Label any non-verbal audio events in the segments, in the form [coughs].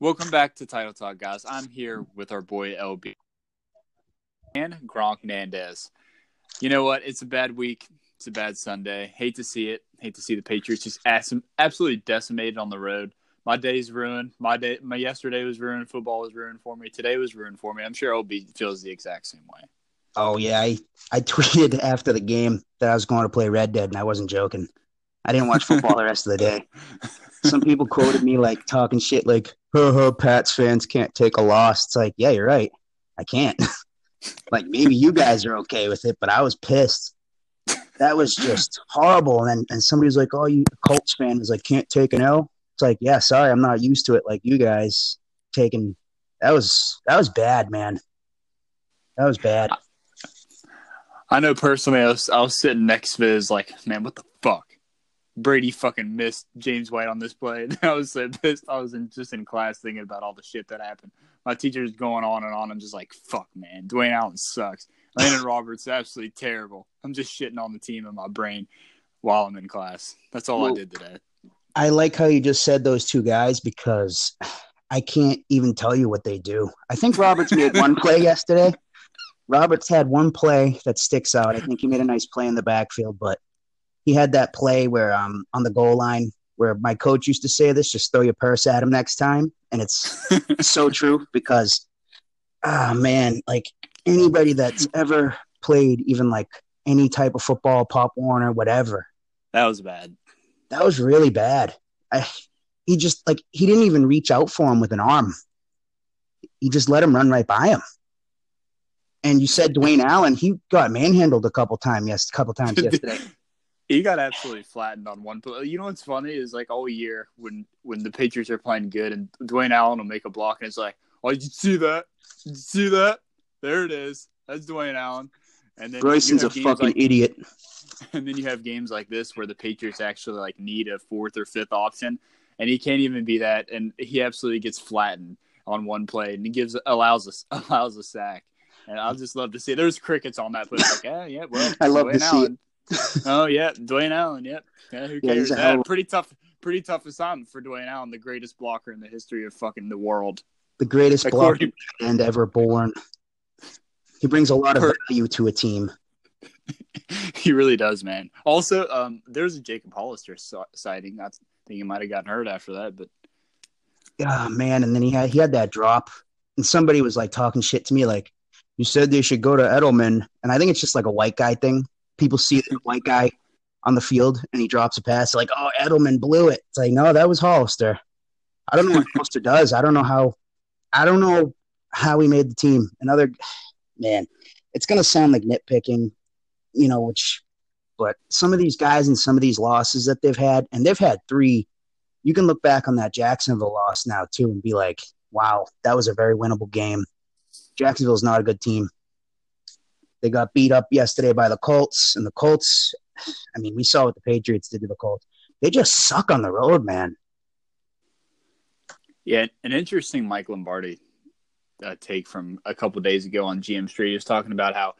Welcome back to Title Talk, guys. I'm here with our boy LB and Gronk Nandez. You know what? It's a bad week. It's a bad Sunday. Hate to see it. Hate to see the Patriots just absolutely decimated on the road. My day's ruined. My day, my yesterday was ruined. Football was ruined for me. Today was ruined for me. I'm sure LB feels the exact same way. Oh yeah, I I [laughs] tweeted after the game that I was going to play Red Dead, and I wasn't joking. I didn't watch football the rest of the day. [laughs] Some people quoted me like talking shit, like "Ha Pats fans can't take a loss." It's like, yeah, you're right. I can't. [laughs] like maybe you guys are okay with it, but I was pissed. That was just horrible. And and somebody was like, "Oh, you Colts fan was like can't take an L." It's like, yeah, sorry, I'm not used to it like you guys taking. That was that was bad, man. That was bad. I know personally, I was, I was sitting next to his like, man, what the fuck? Brady fucking missed James White on this play. [laughs] I was so pissed. I was in, just in class thinking about all the shit that happened. My teacher's going on and on. I'm just like, fuck, man. Dwayne Allen sucks. Elandon [laughs] Roberts absolutely terrible. I'm just shitting on the team in my brain while I'm in class. That's all well, I did today. I like how you just said those two guys because I can't even tell you what they do. I think Roberts made one [laughs] play yesterday. Roberts had one play that sticks out. I think he made a nice play in the backfield, but he had that play where um on the goal line where my coach used to say this, just throw your purse at him next time. And it's [laughs] so true because ah oh, man, like anybody that's ever played even like any type of football, pop Warner, whatever. That was bad. That was really bad. I, he just like he didn't even reach out for him with an arm. He just let him run right by him. And you said Dwayne Allen, he got manhandled a couple times, yes, a couple times [laughs] yesterday. he got absolutely flattened on one play. You know what's funny is like all year when when the Patriots are playing good and Dwayne Allen will make a block and it's like, oh, did you see that? Did you see that? There it is. That's Dwayne Allen. And then Bryson's a fucking like, idiot. [laughs] And then you have games like this where the Patriots actually like need a fourth or fifth option, and he can't even be that, and he absolutely gets flattened on one play, and he gives allows us [laughs] allows a sack. And I'll just love to see. It. There's crickets on that, but like, yeah, yeah. Well, I love Dwayne to Allen. see it. oh yeah, Dwayne Allen. Yep. Yeah, who cares? Yeah, pretty tough. Pretty tough assignment for Dwayne Allen, the greatest blocker in the history of fucking the world. The greatest blocker and ever born. He brings a lot of value to a team. [laughs] he really does, man. Also, um, there's a Jacob Hollister sighting. I think he might have gotten hurt after that, but yeah, oh, man. And then he had he had that drop, and somebody was like talking shit to me, like you said they should go to Edelman, and I think it's just like a white guy thing. People see the white guy on the field, and he drops a pass, like oh Edelman blew it. It's like no, that was Hollister. I don't know what Hollister does. I don't know how. I don't know how he made the team. Another man, it's gonna sound like nitpicking, you know, which but some of these guys and some of these losses that they've had, and they've had three, you can look back on that Jacksonville loss now too and be like, wow, that was a very winnable game. Jacksonville's not a good team. They got beat up yesterday by the Colts, and the Colts, I mean, we saw what the Patriots did to the Colts. They just suck on the road, man. Yeah, an interesting Mike Lombardi uh, take from a couple days ago on GM Street is talking about how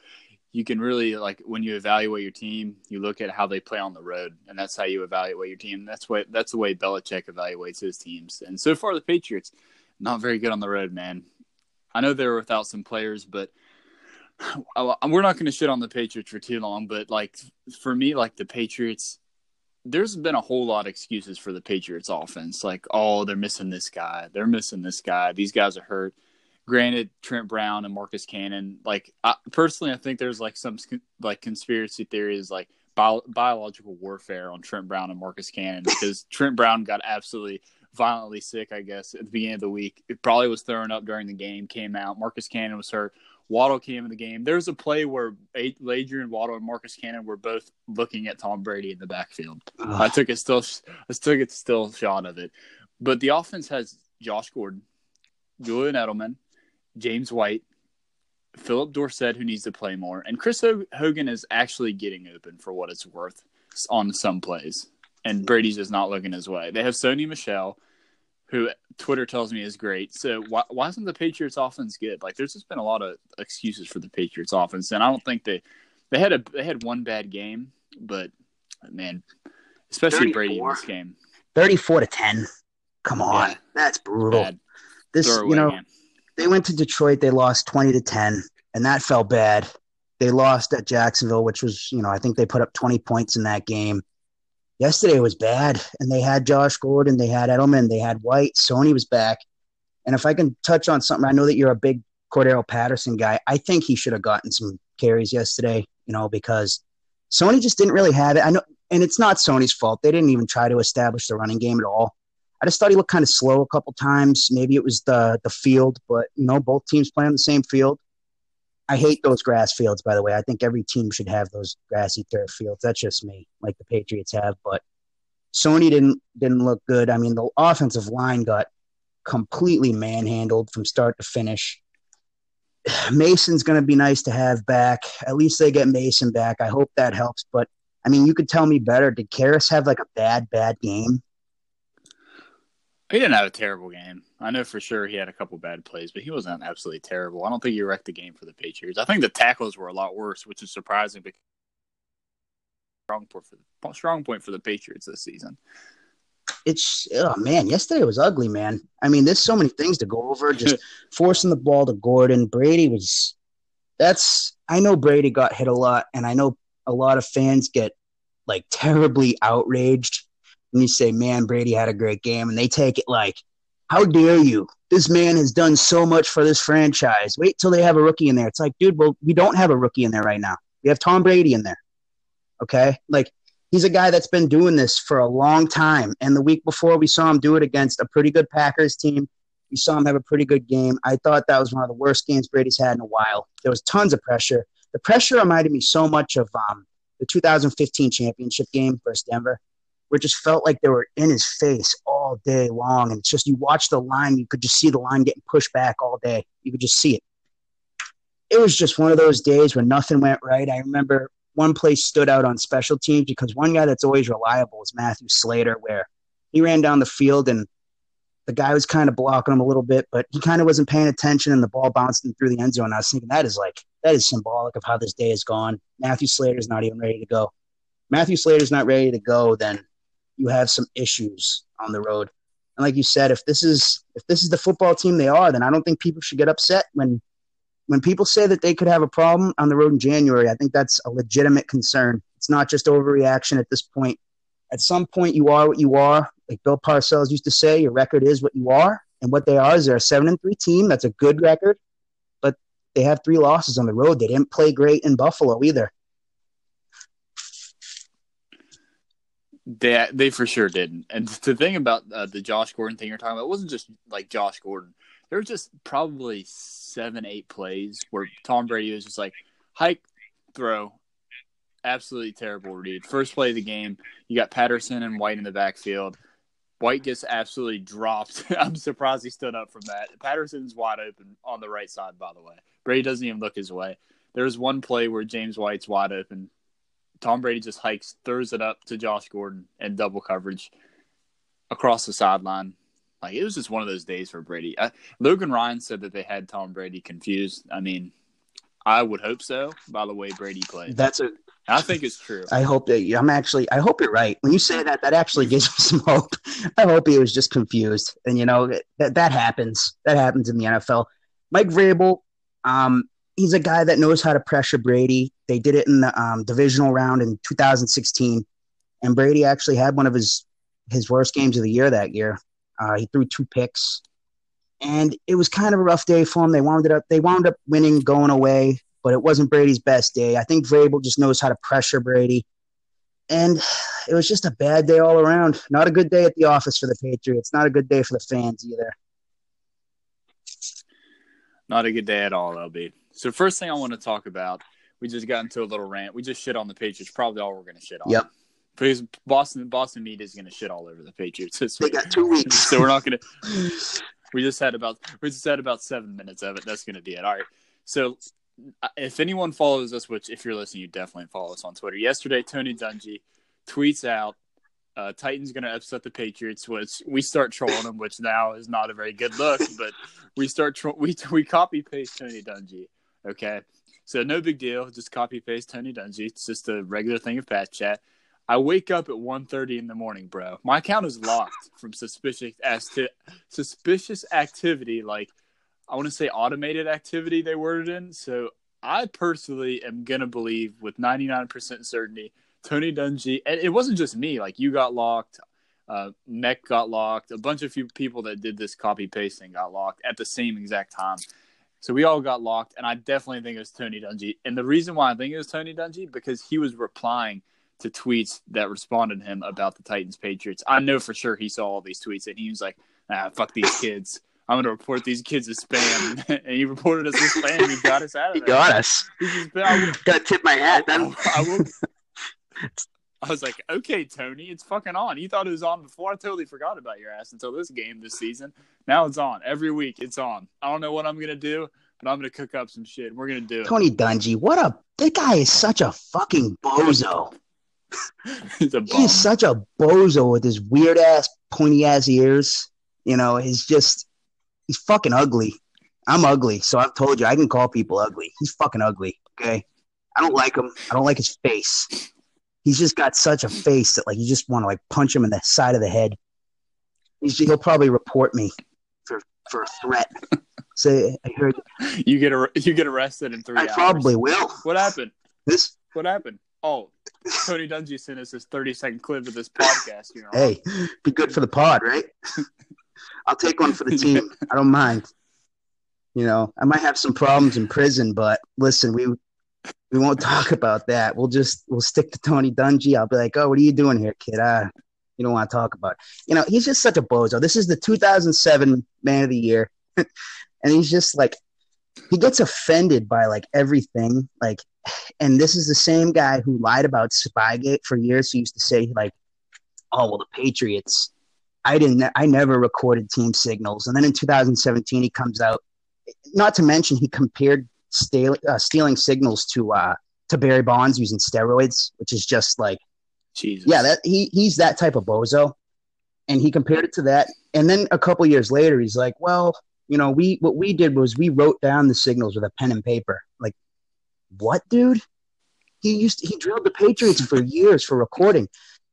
you can really like when you evaluate your team, you look at how they play on the road, and that's how you evaluate your team. That's what that's the way Belichick evaluates his teams. And so far, the Patriots not very good on the road, man. I know they're without some players, but [sighs] we're not going to shit on the Patriots for too long. But like for me, like the Patriots, there's been a whole lot of excuses for the Patriots offense. Like, oh, they're missing this guy, they're missing this guy, these guys are hurt granted trent brown and marcus cannon like I, personally i think there's like some like conspiracy theories like bio, biological warfare on trent brown and marcus cannon because [laughs] trent brown got absolutely violently sick i guess at the beginning of the week it probably was thrown up during the game came out marcus cannon was hurt Waddle came in the game. There was a play where Adrian Waddle and Marcus Cannon were both looking at Tom Brady in the backfield. I took a still, I took a still shot of it. But the offense has Josh Gordon, Julian Edelman, James White, Phillip Dorsett, who needs to play more, and Chris Hogan is actually getting open for what it's worth on some plays. And Brady's just not looking his way. They have Sony Michel, who Twitter tells me is great. So why, why isn't the Patriots offense good? Like there's just been a lot of excuses for the Patriots offense, and I don't think they They had a they had one bad game, but man, especially 34. Brady in this game. Thirty-four to ten. Come on, yeah. that's brutal. Bad. This, you know, game. they went to Detroit. They lost twenty to ten, and that felt bad. They lost at Jacksonville, which was, you know, I think they put up twenty points in that game. Yesterday was bad, and they had Josh Gordon, they had Edelman, they had White. Sony was back, and if I can touch on something, I know that you're a big Cordarrelle Patterson guy. I think he should have gotten some carries yesterday, you know, because Sony just didn't really have it. I know, and it's not Sony's fault. They didn't even try to establish the running game at all. I just thought he looked kind of slow a couple times. Maybe it was the the field, but you know, both teams play on the same field. I hate those grass fields, by the way. I think every team should have those grassy turf fields. That's just me, like the Patriots have. But Sony didn't didn't look good. I mean, the offensive line got completely manhandled from start to finish. [sighs] Mason's going to be nice to have back. At least they get Mason back. I hope that helps. But I mean, you could tell me better. Did Karras have like a bad, bad game? He didn't have a terrible game. I know for sure he had a couple bad plays, but he wasn't absolutely terrible. I don't think he wrecked the game for the Patriots. I think the tackles were a lot worse, which is surprising because strong point for the strong point for the Patriots this season it's oh man, yesterday was ugly, man. I mean, there's so many things to go over. [laughs] Just forcing the ball to Gordon. Brady was that's I know Brady got hit a lot, and I know a lot of fans get like terribly outraged when you say, Man, Brady had a great game, and they take it like, How dare you? This man has done so much for this franchise. Wait till they have a rookie in there. It's like, dude, well, we don't have a rookie in there right now. We have Tom Brady in there. Okay? Like he's a guy that's been doing this for a long time. And the week before, we saw him do it against a pretty good Packers team. We saw him have a pretty good game. I thought that was one of the worst games Brady's had in a while. There was tons of pressure. The pressure reminded me so much of um, the 2015 championship game versus Denver, where it just felt like they were in his face all day long. And it's just you watch the line, you could just see the line getting pushed back all day. You could just see it. It was just one of those days where nothing went right. I remember one place stood out on special teams because one guy that's always reliable is Matthew Slater, where he ran down the field and the guy was kind of blocking him a little bit, but he kind of wasn't paying attention and the ball bounced through the end zone. I was thinking that is like that is symbolic of how this day has gone. Matthew Slater's not even ready to go. Matthew Slater's not ready to go, then you have some issues on the road. And like you said, if this is if this is the football team they are, then I don't think people should get upset when when people say that they could have a problem on the road in January, I think that's a legitimate concern. It's not just overreaction at this point. At some point, you are what you are. Like Bill Parcells used to say, your record is what you are. And what they are is they're a seven and three team. That's a good record, but they have three losses on the road. They didn't play great in Buffalo either. They they for sure didn't. And the thing about uh, the Josh Gordon thing you're talking about, wasn't just like Josh Gordon. There was just probably seven, eight plays where Tom Brady was just like hike, throw, absolutely terrible read. First play of the game, you got Patterson and White in the backfield. White gets absolutely dropped. [laughs] I'm surprised he stood up from that. Patterson's wide open on the right side, by the way. Brady doesn't even look his way. There was one play where James White's wide open. Tom Brady just hikes, throws it up to Josh Gordon and double coverage across the sideline. Like it was just one of those days for Brady. I, Logan Ryan said that they had Tom Brady confused. I mean, I would hope so. By the way, Brady played. That's a. I think it's true. I hope that I'm actually. I hope you're right. When you say that, that actually gives me [laughs] some hope. I hope he was just confused, and you know that that happens. That happens in the NFL. Mike Vrabel, um, he's a guy that knows how to pressure Brady. They did it in the um, divisional round in 2016, and Brady actually had one of his his worst games of the year that year. Uh, he threw two picks, and it was kind of a rough day for him. They wound up they wound up winning, going away, but it wasn't Brady's best day. I think Vrabel just knows how to pressure Brady, and it was just a bad day all around. Not a good day at the office for the Patriots. Not a good day for the fans either. Not a good day at all, LB. So first thing I want to talk about, we just got into a little rant. We just shit on the Patriots. Probably all we're going to shit on. Yep because Boston Boston media is going to shit all over the Patriots this week. They got two weeks, [laughs] so we're not going to. We just had about we just had about seven minutes of it. That's going to be it. All right. So uh, if anyone follows us, which if you're listening, you definitely follow us on Twitter. Yesterday, Tony Dungy tweets out. Uh, Titans going to upset the Patriots, which we start trolling them, which now is not a very good look. But we start tro- we we copy paste Tony Dungy, okay, So no big deal. Just copy paste Tony Dungy. It's just a regular thing of Pat Chat. I wake up at 1.30 in the morning, bro. My account is locked from suspicious as to suspicious activity, like I want to say automated activity they worded in. So I personally am gonna believe with 99% certainty Tony Dungy, and it wasn't just me. Like you got locked, uh, Mech got locked, a bunch of few people that did this copy pasting got locked at the same exact time. So we all got locked, and I definitely think it was Tony Dungy. And the reason why I think it was Tony Dungy because he was replying to tweets that responded to him about the Titans Patriots. I know for sure he saw all these tweets and he was like, "Ah, fuck these kids." I'm gonna report these kids as spam, [laughs] and he reported us as spam. He got us out of there. He got us. He's just I, Gotta tip my hat. I, Then. I will- [laughs] I was like, okay, Tony, it's fucking on. You thought it was on before. I totally forgot about your ass until this game this season. Now it's on. Every week it's on. I don't know what I'm gonna do, but I'm gonna cook up some shit. We're gonna do it. Tony Dungy, what a that guy is such a fucking bozo. [laughs] He's a bum. He's such a bozo with his weird ass pointy ass ears. You know, he's just he's fucking ugly. I'm ugly, so I've told you I can call people ugly. He's fucking ugly. Okay, I don't like him. I don't like his face. He's just got such a face that like you just want to like punch him in the side of the head. He's, he'll probably report me for for a threat. [laughs] Say I heard. You get ar- you get arrested in three I hours. probably will. What happened? This What happened? Oh, Tony Dungy sent us this 30 second clip of this podcast. You know, hey, be good for the pod, right? [laughs] I'll take one for the team. I don't mind. You know, I might have some problems in prison, but listen, we we won't talk about that. We'll just we'll stick to Tony Dungy. I'll be like, oh, what are you doing here, kid? Uh, you don't want to talk about. It. You know, he's just such a bozo. This is the 2007 Man of the Year, [laughs] and he's just like he gets offended by like everything. Like, and this is the same guy who lied about Spygate for years. He used to say like, oh well, the Patriots. I didn't. I never recorded team signals, and then in 2017 he comes out. Not to mention he compared steal, uh, stealing signals to uh, to Barry Bonds using steroids, which is just like Jesus. yeah, that he he's that type of bozo, and he compared it to that. And then a couple years later, he's like, well, you know, we what we did was we wrote down the signals with a pen and paper. Like, what, dude? He used to, he drilled the Patriots for years for recording,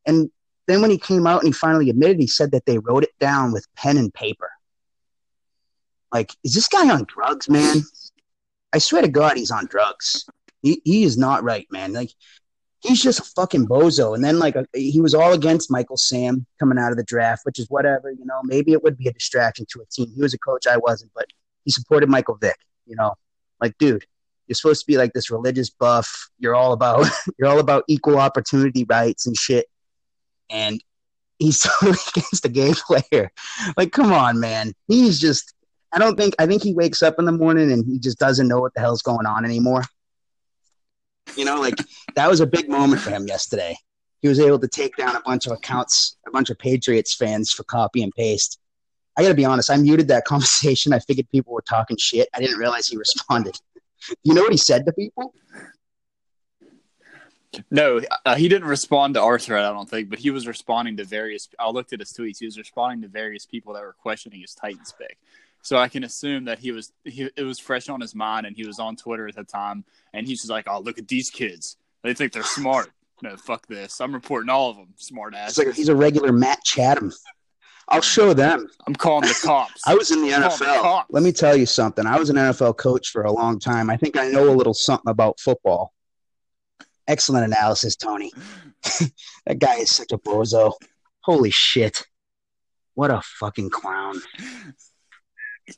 and then when he came out and he finally admitted, he said that they wrote it down with pen and paper. Like, is this guy on drugs, man? I swear to God, he's on drugs. He he is not right, man. Like he's just a fucking bozo. And then like uh, he was all against Michael Sam coming out of the draft, which is whatever, you know. Maybe it would be a distraction to a team. He was a coach, I wasn't, but he supported Michael Vick. You know, like dude, you're supposed to be like this religious buff. You're all about [laughs] you're all about equal opportunity rights and shit. And he's [laughs] totally against the gay player. Like, come on, man. He's just. I don't think. I think he wakes up in the morning and he just doesn't know what the hell's going on anymore. You know, like [laughs] that was a big moment for him yesterday. He was able to take down a bunch of accounts, a bunch of Patriots fans for copy and paste. I got to be honest, I muted that [laughs] conversation. I figured people were talking shit. I didn't realize he responded. [laughs] You know what he said to people? No, uh, he didn't respond to our thread, I don't think, but he was responding to various. I looked at his tweets. He was responding to various people that were questioning his Titans pick. So I can assume that he was he, it was fresh on his mind, and he was on Twitter at the time, and he's just like, "Oh, look at these kids! They think they're smart. No, fuck this. I'm reporting all of them, smart ass. Like he's a regular Matt Chatham. I'll show them. I'm calling the cops. I was in the the NFL. cops. Let me tell you something. I was an NFL coach for a long time. I think I know a little something about football. Excellent analysis, Tony. [laughs] that guy is such a bozo. Holy shit. What a fucking clown.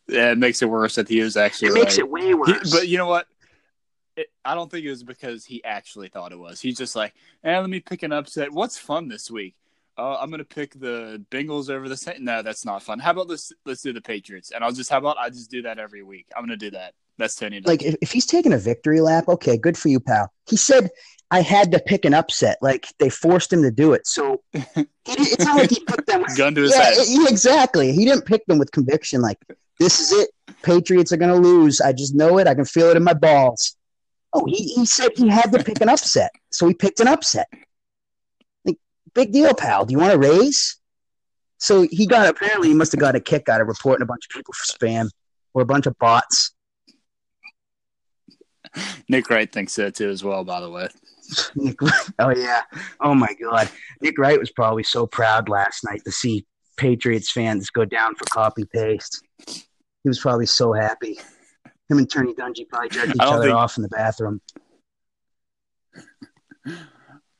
Yeah, it makes it worse that he was actually. It makes it way He- worse. but you know what? It, I don't think it was because he actually thought it was. He's just like, eh, let me pick an upset. What's fun this week? Uh, I'm gonna pick the Bengals over the Saints. No, that's not fun. How about this? Let's do the Patriots, and I'll just how about I just do that every week. I'm gonna do that. That's Tony. like if, if he's taking a victory lap, okay, good for you, pal. He said I had to pick an upset. Like they forced him to do it. So [laughs] he, it's not like he picked them. gun to his yeah, head. it- exactly. He didn't pick them with conviction. Like this is it. Patriots are gonna lose. I just know it. I can feel it in my balls. Oh, he, he said he had to pick an upset, so he picked an upset. Like big deal, pal. Do you want to raise? So he got apparently he must have got a kick out of reporting a bunch of people for spam or a bunch of bots. Nick Wright thinks so too, as well. By the way, Nick, [laughs] oh yeah, oh my God, Nick Wright was probably so proud last night to see Patriots fans go down for copy paste. He was probably so happy. Him and Tony Dungy probably jerked each other think... off in the bathroom.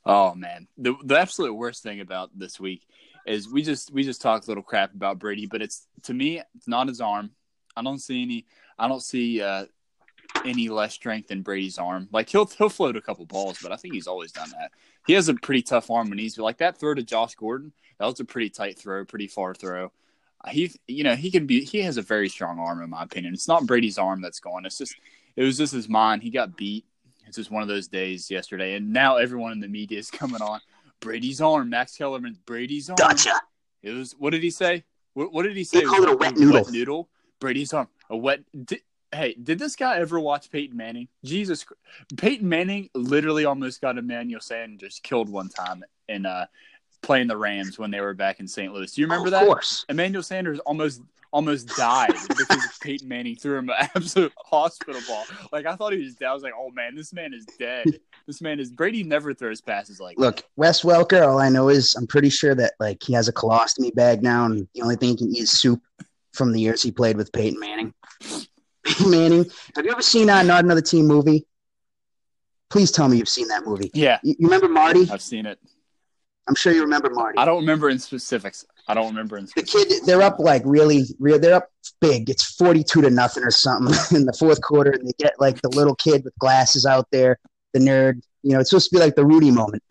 Oh man, the the absolute worst thing about this week is we just we just talked a little crap about Brady, but it's to me it's not his arm. I don't see any. I don't see uh, any less strength in Brady's arm. Like he'll he'll float a couple balls, but I think he's always done that. He has a pretty tough arm when he's like that throw to Josh Gordon. That was a pretty tight throw, pretty far throw. He you know he can be he has a very strong arm in my opinion. It's not Brady's arm that's gone. It's just it was just his mind. He got beat. It's just one of those days yesterday, and now everyone in the media is [laughs] coming on. Brady's arm, Max Kellerman, Brady's arm. Gotcha. It was what did he say? What, what did he say? They called it, it a wet noodle. Wet noodle. Brady's arm, a wet. Di- hey, did this guy ever watch Peyton Manning? Jesus, Peyton Manning literally almost got Emmanuel Sanders killed one time in uh, playing the Rams when they were back in St. Louis. Do you remember oh, that? Of course. Emmanuel Sanders almost almost died because [laughs] Peyton Manning threw him an absolute [laughs] hospital ball. Like I thought he was dead. I was like, oh man, this man is dead. This man is Brady never throws passes like Look, that. Wes Welker, all I know is I'm pretty sure that like he has a colostomy bag now and the only thing he can eat is soup from the years he played with Peyton Manning. [laughs] Peyton Manning. Have you ever seen uh, Not Another Teen movie? Please tell me you've seen that movie. Yeah. You, you remember Marty? I've seen it. I'm sure you remember Marty. I don't remember in specifics. I don't remember in specifics. The kid, they're up like really, real. They're up big. It's 42 to nothing or something [laughs] in the fourth quarter, and they get like the little kid with glasses out there, the nerd. You know, it's supposed to be like the Rudy moment.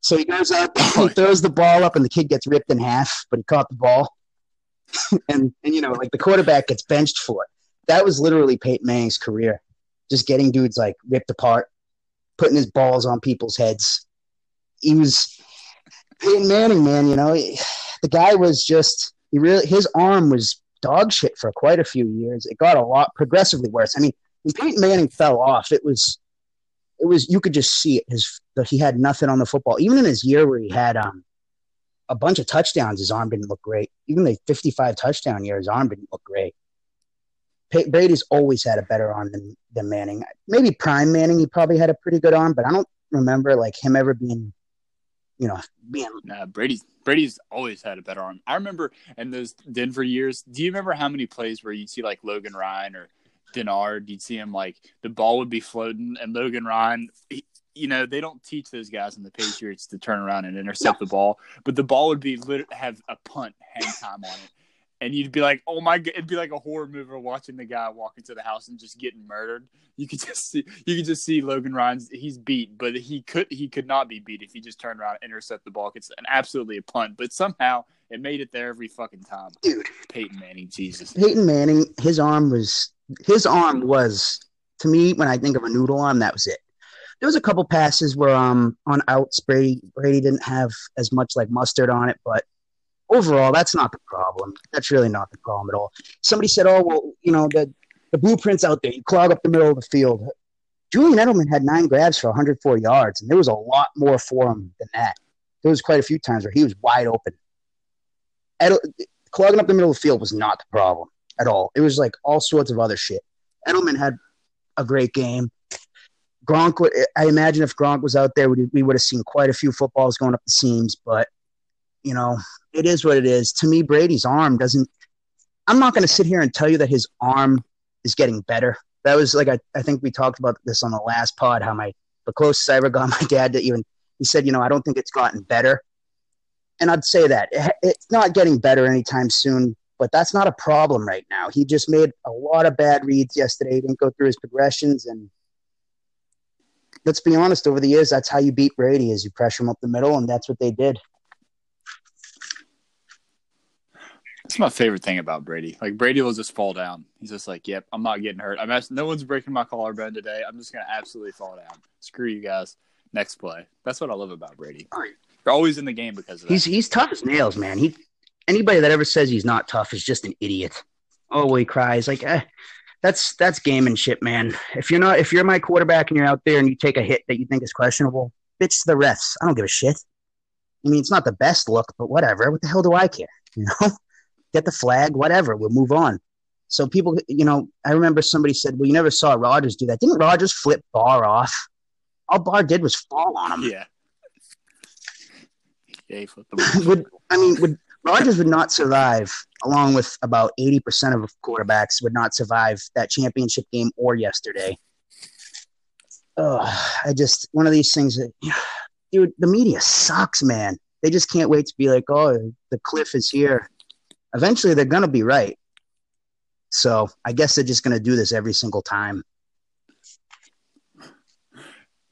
So he goes up, [coughs] he throws the ball up, and the kid gets ripped in half, but he caught the ball. [laughs] and and you know, like the quarterback gets benched for it. That was literally Peyton Manning's career, just getting dudes like ripped apart, putting his balls on people's heads. He was Peyton Manning, man, you know, the guy was just he really his arm was dog shit for quite a few years. It got a lot progressively worse. I mean, when Peyton Manning fell off, it was it was you could just see it. His he had nothing on the football. Even in his year where he had um a bunch of touchdowns, his arm didn't look great. Even the 55 touchdown year, his arm didn't look great. Brady's always had a better arm than, than Manning. Maybe prime Manning, he probably had a pretty good arm, but I don't remember like him ever being you know, being. Nah, Brady's Brady's always had a better arm. I remember in those Denver years. Do you remember how many plays where you'd see like Logan Ryan or Denard? You'd see him like the ball would be floating, and Logan Ryan. He, you know they don't teach those guys in the Patriots to turn around and intercept no. the ball, but the ball would be lit- have a punt hang time on it, and you'd be like, "Oh my god!" It'd be like a horror movie watching the guy walk into the house and just getting murdered. You could [laughs] just see, you could just see Logan Ryan's. He's beat, but he could he could not be beat if he just turned around and intercept the ball. It's an absolutely a punt, but somehow it made it there every fucking time. Dude, Peyton Manning, Jesus. Peyton Manning, his arm was his arm was to me when I think of a noodle arm, that was it. There was a couple passes where um on outs Brady Brady didn't have as much like mustard on it, but overall, that's not the problem. That's really not the problem at all. Somebody said, "Oh, well, you know, the the blueprints out there. You clog up the middle of the field." Julian Edelman had nine grabs for 104 yards, and there was a lot more for him than that. There was quite a few times where he was wide open. Edel- clogging up the middle of the field was not the problem at all. It was like all sorts of other shit. Edelman had a great game. Gronk, I imagine if Gronk was out there, we would have seen quite a few footballs going up the seams. But you know, it is what it is. To me, Brady's arm doesn't. I'm not going to sit here and tell you that his arm is getting better. That was like I, I think we talked about this on the last pod. How my the closest I ever got [laughs] my dad to even he said, you know, I don't think it's gotten better, and I'd say that it's not getting better anytime soon. But that's not a problem right now. He just made a lot of bad reads yesterday. He didn't go through his progressions, and let's be honest. Over the years, that's how you beat Brady: is you pressure him up the middle, and that's what they did. That's my favorite thing about Brady. Like Brady will just fall down. He's just like, "Yep, I'm not getting hurt. I'm asking, no one's breaking my collarbone today. I'm just gonna absolutely fall down. Screw you guys. Next play." That's what I love about Brady. They're always in the game because of that. He's he's tough as nails, man. He anybody that ever says he's not tough is just an idiot. Oh, he cries like, eh, that's that's gamemanship, man. If you're not if you're my quarterback and you're out there and you take a hit that you think is questionable, bitch to the refs. I don't give a shit. I mean, it's not the best look, but whatever. What the hell do I care? [laughs] You know get the flag, whatever. We'll move on. So people, you know, I remember somebody said, "Well, you never saw Rodgers do that." Didn't Rodgers flip Barr off? All Barr did was fall on him. Yeah. Yeah, he flipped them. [laughs] would I mean would Rodgers would not survive, along with about eighty percent of quarterbacks would not survive that championship game or yesterday. Oh, I just one of these things that, [sighs] dude, the media sucks, man. They just can't wait to be like, oh, the cliff is here. Eventually, they're gonna be right. So I guess they're just gonna do this every single time.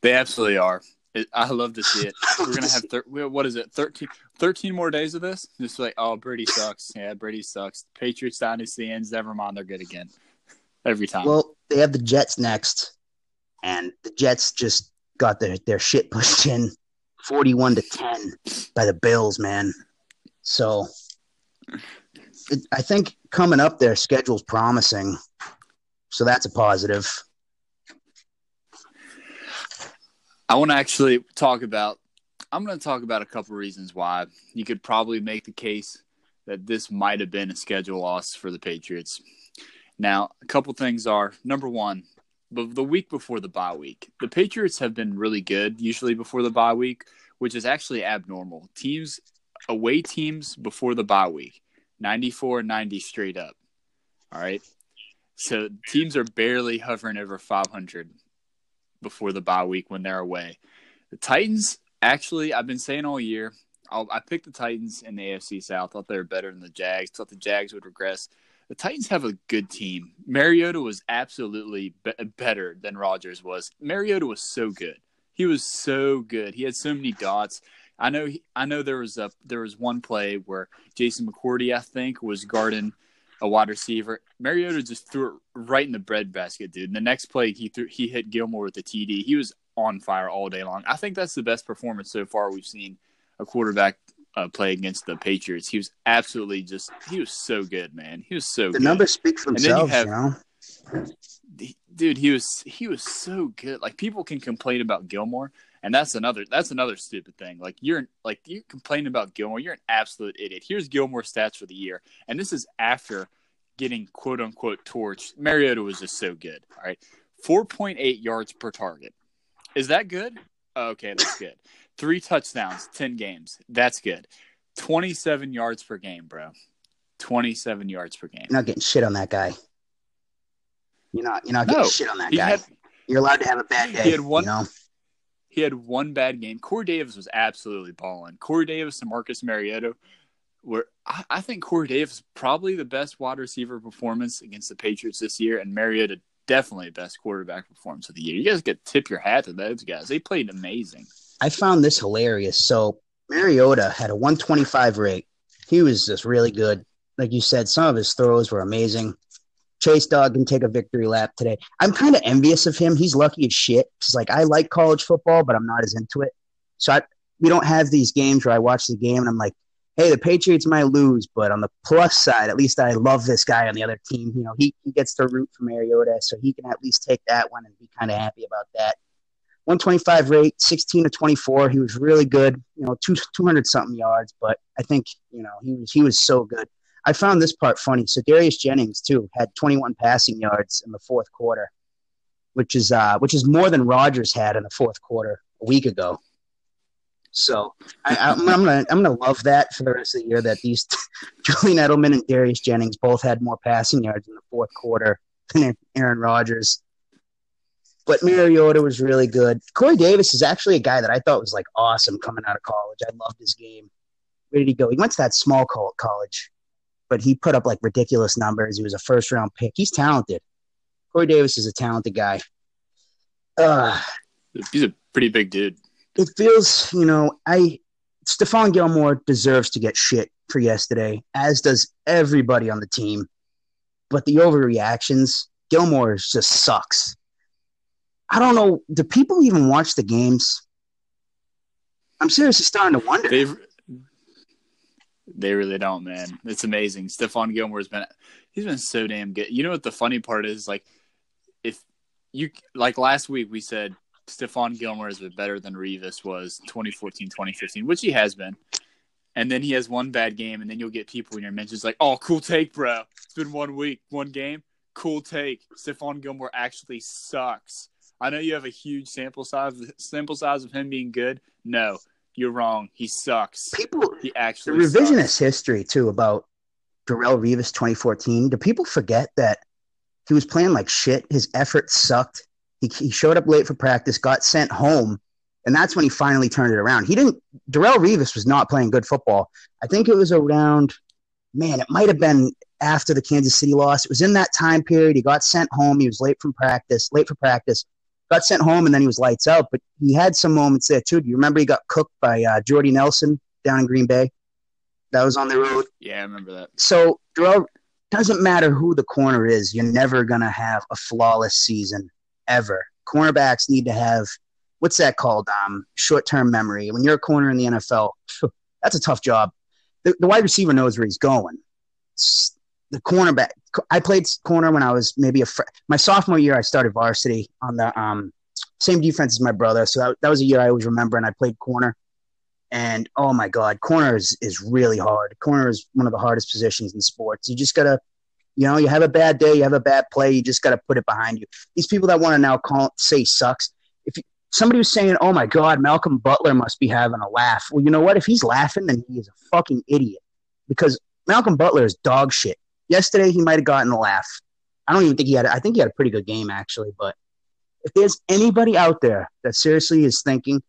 They absolutely are. It, I love to see it. We're gonna have thir- what is it 13, 13 more days of this? Just like oh Brady sucks. Yeah, Brady sucks. Patriots dynasty ends. Never mind, they're good again. Every time. Well, they have the Jets next, and the Jets just got their their shit pushed in, forty one to ten by the Bills, man. So, I think coming up, their schedule's promising. So that's a positive. I want to actually talk about. I'm going to talk about a couple reasons why you could probably make the case that this might have been a schedule loss for the Patriots. Now, a couple things are number one, the week before the bye week, the Patriots have been really good usually before the bye week, which is actually abnormal. Teams away teams before the bye week, 94 90 straight up. All right. So teams are barely hovering over 500 before the bye week when they're away. The Titans, actually, I've been saying all year, I'll, i picked the Titans in the AFC South. Thought they were better than the Jags. Thought the Jags would regress. The Titans have a good team. Mariota was absolutely be- better than Rodgers was. Mariota was so good. He was so good. He had so many dots. I know. He, I know there was a there was one play where Jason McCourty, I think, was guarding a wide receiver. Mariota just threw it right in the breadbasket, dude. And the next play, he threw he hit Gilmore with the TD. He was on fire all day long. I think that's the best performance so far we've seen a quarterback uh, play against the Patriots. He was absolutely just he was so good, man. He was so the good. numbers speak for themselves, you, have, you know. Dude, he was he was so good. Like people can complain about Gilmore, and that's another that's another stupid thing. Like you're like you complain about Gilmore, you're an absolute idiot. Here's Gilmore stats for the year, and this is after getting quote unquote torched. Mariota was just so good. All right, four point eight yards per target. Is that good? okay, that's good. Three touchdowns, ten games. That's good. Twenty seven yards per game, bro. Twenty seven yards per game. You're not getting shit on that guy. You're not. You're not getting no, shit on that guy. Had, you're allowed to have a bad day. He had one. You know? He had one bad game. Corey Davis was absolutely balling. Corey Davis and Marcus Mariota were I, I think Corey Davis probably the best wide receiver performance against the Patriots this year, and Mariota definitely best quarterback performance of the year. You guys get tip your hat to those guys. They played amazing. I found this hilarious. So Mariota had a 125 rate. He was just really good. Like you said, some of his throws were amazing. Chase Dog can take a victory lap today. I'm kind of envious of him. He's lucky as shit. It's like I like college football, but I'm not as into it. So I, we don't have these games where I watch the game and I'm like, hey, the Patriots might lose, but on the plus side, at least I love this guy on the other team. You know, he, he gets to root for Mariota, so he can at least take that one and be kind of happy about that. 125 rate, 16 to 24. He was really good. You know, two, 200 something yards, but I think you know he was he was so good. I found this part funny. So Darius Jennings too had 21 passing yards in the fourth quarter, which is uh, which is more than Rodgers had in the fourth quarter a week ago. So I, am gonna I'm gonna love that for the rest of the year. That these [laughs] Julian Edelman and Darius Jennings both had more passing yards in the fourth quarter than Aaron Rodgers. But Mariota was really good. Corey Davis is actually a guy that I thought was like awesome coming out of college. I loved his game. Where did he go? He went to that small college but he put up like ridiculous numbers. He was a first round pick. He's talented. Corey Davis is a talented guy. Uh, He's a pretty big dude. It feels, you know, I Stephon Gilmore deserves to get shit for yesterday, as does everybody on the team. But the overreactions, Gilmore just sucks. I don't know. Do people even watch the games? I'm seriously starting to wonder. They've they really don't, man. It's amazing. Stephon Gilmore's been he's been so damn good. You know what the funny part is? Like if you like last week we said Stephon Gilmore been better than Revis was 2014, 2015, which he has been. and then he has one bad game, and then you'll get people in your mentions like, "Oh, cool take, bro. It's been one week, one game, cool take. Stephon Gilmore actually sucks. I know you have a huge sample size sample size of him being good. No, you're wrong. He sucks. People, he the actually revisionist sucks. history too about Darrelle Revis 2014. Do people forget that he was playing like shit? His effort sucked. He, he showed up late for practice, got sent home, and that's when he finally turned it around. He didn't. Darrelle Revis was not playing good football. I think it was around. Man, it might have been after the Kansas City loss. It was in that time period. He got sent home. He was late from practice, late for practice. Got sent home, and then he was lights out. But he had some moments there too. Do you remember he got cooked by uh, Jordy Nelson down in Green Bay? That was on the road. Yeah, I remember that. So Darrell doesn't matter who the corner is. You're never gonna have a flawless season ever. Cornerbacks need to have what's that called? Um, short term memory. When you're a corner in the NFL, that's a tough job. The, the wide receiver knows where he's going. The cornerback. I played corner when I was maybe a fr- my sophomore year. I started varsity on the um, same defense as my brother, so that, that was a year I always remember. And I played corner. And oh my God, corner is, is really hard. Corner is one of the hardest positions in sports. You just gotta, you know, you have a bad day, you have a bad play, you just gotta put it behind you. These people that want to now call say sucks. If you, somebody was saying, "Oh my God, Malcolm Butler must be having a laugh," well, you know what? If he's laughing, then he is a fucking idiot because Malcolm Butler is dog shit. Yesterday, he might have gotten a laugh. I don't even think he had. I think he had a pretty good game actually. But if there's anybody out there that seriously is thinking,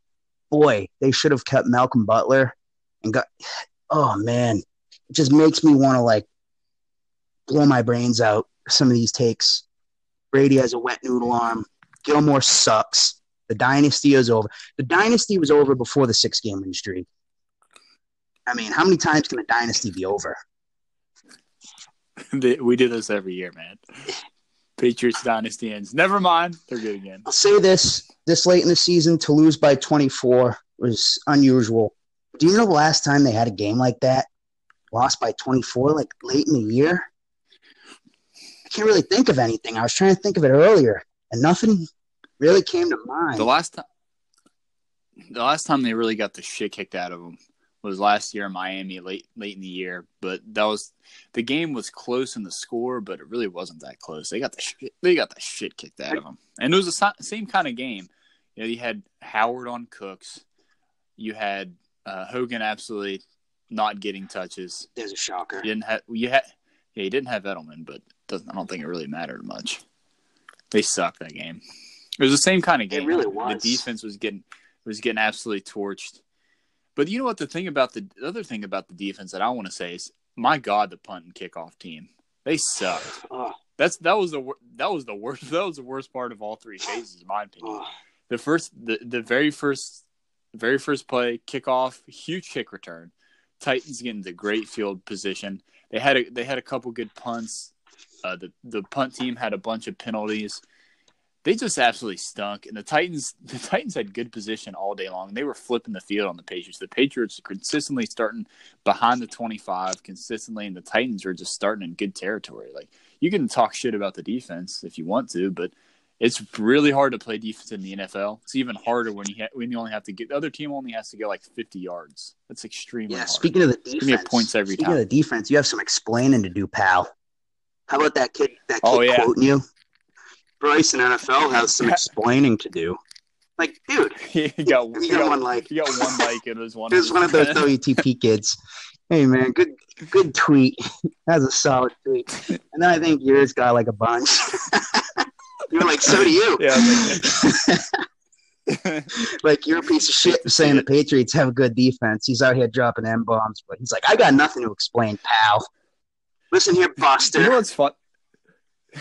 boy, they should have kept Malcolm Butler and got, oh man, it just makes me want to like blow my brains out. Some of these takes. Brady has a wet noodle arm. Gilmore sucks. The dynasty is over. The dynasty was over before the six game win streak. I mean, how many times can a dynasty be over? [laughs] we do this every year, man. Patriots dynasty ends. Never mind, they're good again. I'll say this: this late in the season to lose by 24 was unusual. Do you know the last time they had a game like that, lost by 24, like late in the year? I can't really think of anything. I was trying to think of it earlier, and nothing really came to mind. The last time, the last time they really got the shit kicked out of them was last year in Miami late late in the year, but that was the game was close in the score, but it really wasn't that close. They got the shit, they got the shit kicked out of them, and it was the same kind of game. You know, you had Howard on Cooks, you had uh, Hogan absolutely not getting touches. There's a shocker. You didn't have you had yeah, you didn't have Edelman, but doesn't I don't think it really mattered much. They sucked that game. It was the same kind of game. It really was. The defense was getting was getting absolutely torched. But you know what? The thing about the, the other thing about the defense that I want to say is, my God, the punt and kickoff team, they sucked. [sighs] Oh, That's that was the that was the worst [laughs] that was the worst part of all three phases, in my [sighs] opinion. oh. The first, the the very first, very first play, kickoff, huge kick return. Titans getting the great field position. They had a they had a couple good punts. Uh, the the punt team had a bunch of penalties. They just absolutely stunk, and the Titans [laughs] the Titans had good position all day long. They were flipping the field on the Patriots. The Patriots are consistently starting behind the twenty five consistently, and the Titans are just starting in good territory. Like you can talk shit about the defense if you want to, but it's really hard to play defense in the NFL. It's even harder when you ha- when you only have to get the other team only has to go like fifty yards. That's extremely Yeah, hard. speaking of the defense, points every speaking time. of the defense, you have some explaining to do, pal. How about that kid? That oh, kid Oh, yeah. quoting you. Bryce in NFL has some explaining to do. Like, dude, [laughs] he got, you got got one like He got one like it was one. it was one of those. [laughs] WTP kids. Hey man, good good tweet. [laughs] That's a solid tweet. And then I think yours got like a bunch. You're like, so do you. Yeah, like you're a piece of shit saying the Patriots have a good defense. He's out here dropping M bombs, but he's like, I got nothing to explain, pal. Listen here, Buster. You know what's fun?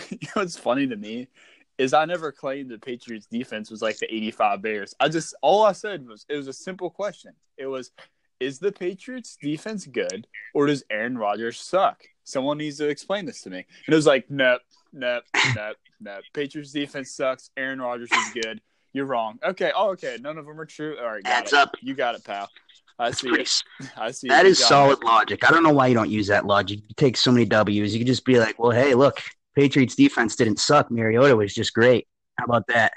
You know what's funny to me is I never claimed the Patriots defense was like the '85 Bears. I just all I said was it was a simple question. It was, is the Patriots defense good or does Aaron Rodgers suck? Someone needs to explain this to me. And it was like, nope, nope, nope, nope. Patriots defense sucks. Aaron Rodgers is good. You're wrong. Okay. Oh, okay. None of them are true. All right. Adds up. You got it, pal. I see pretty. I see That is solid it. logic. I don't know why you don't use that logic. You take so many W's. You could just be like, well, hey, look, Patriots defense didn't suck. Mariota was just great. How about that?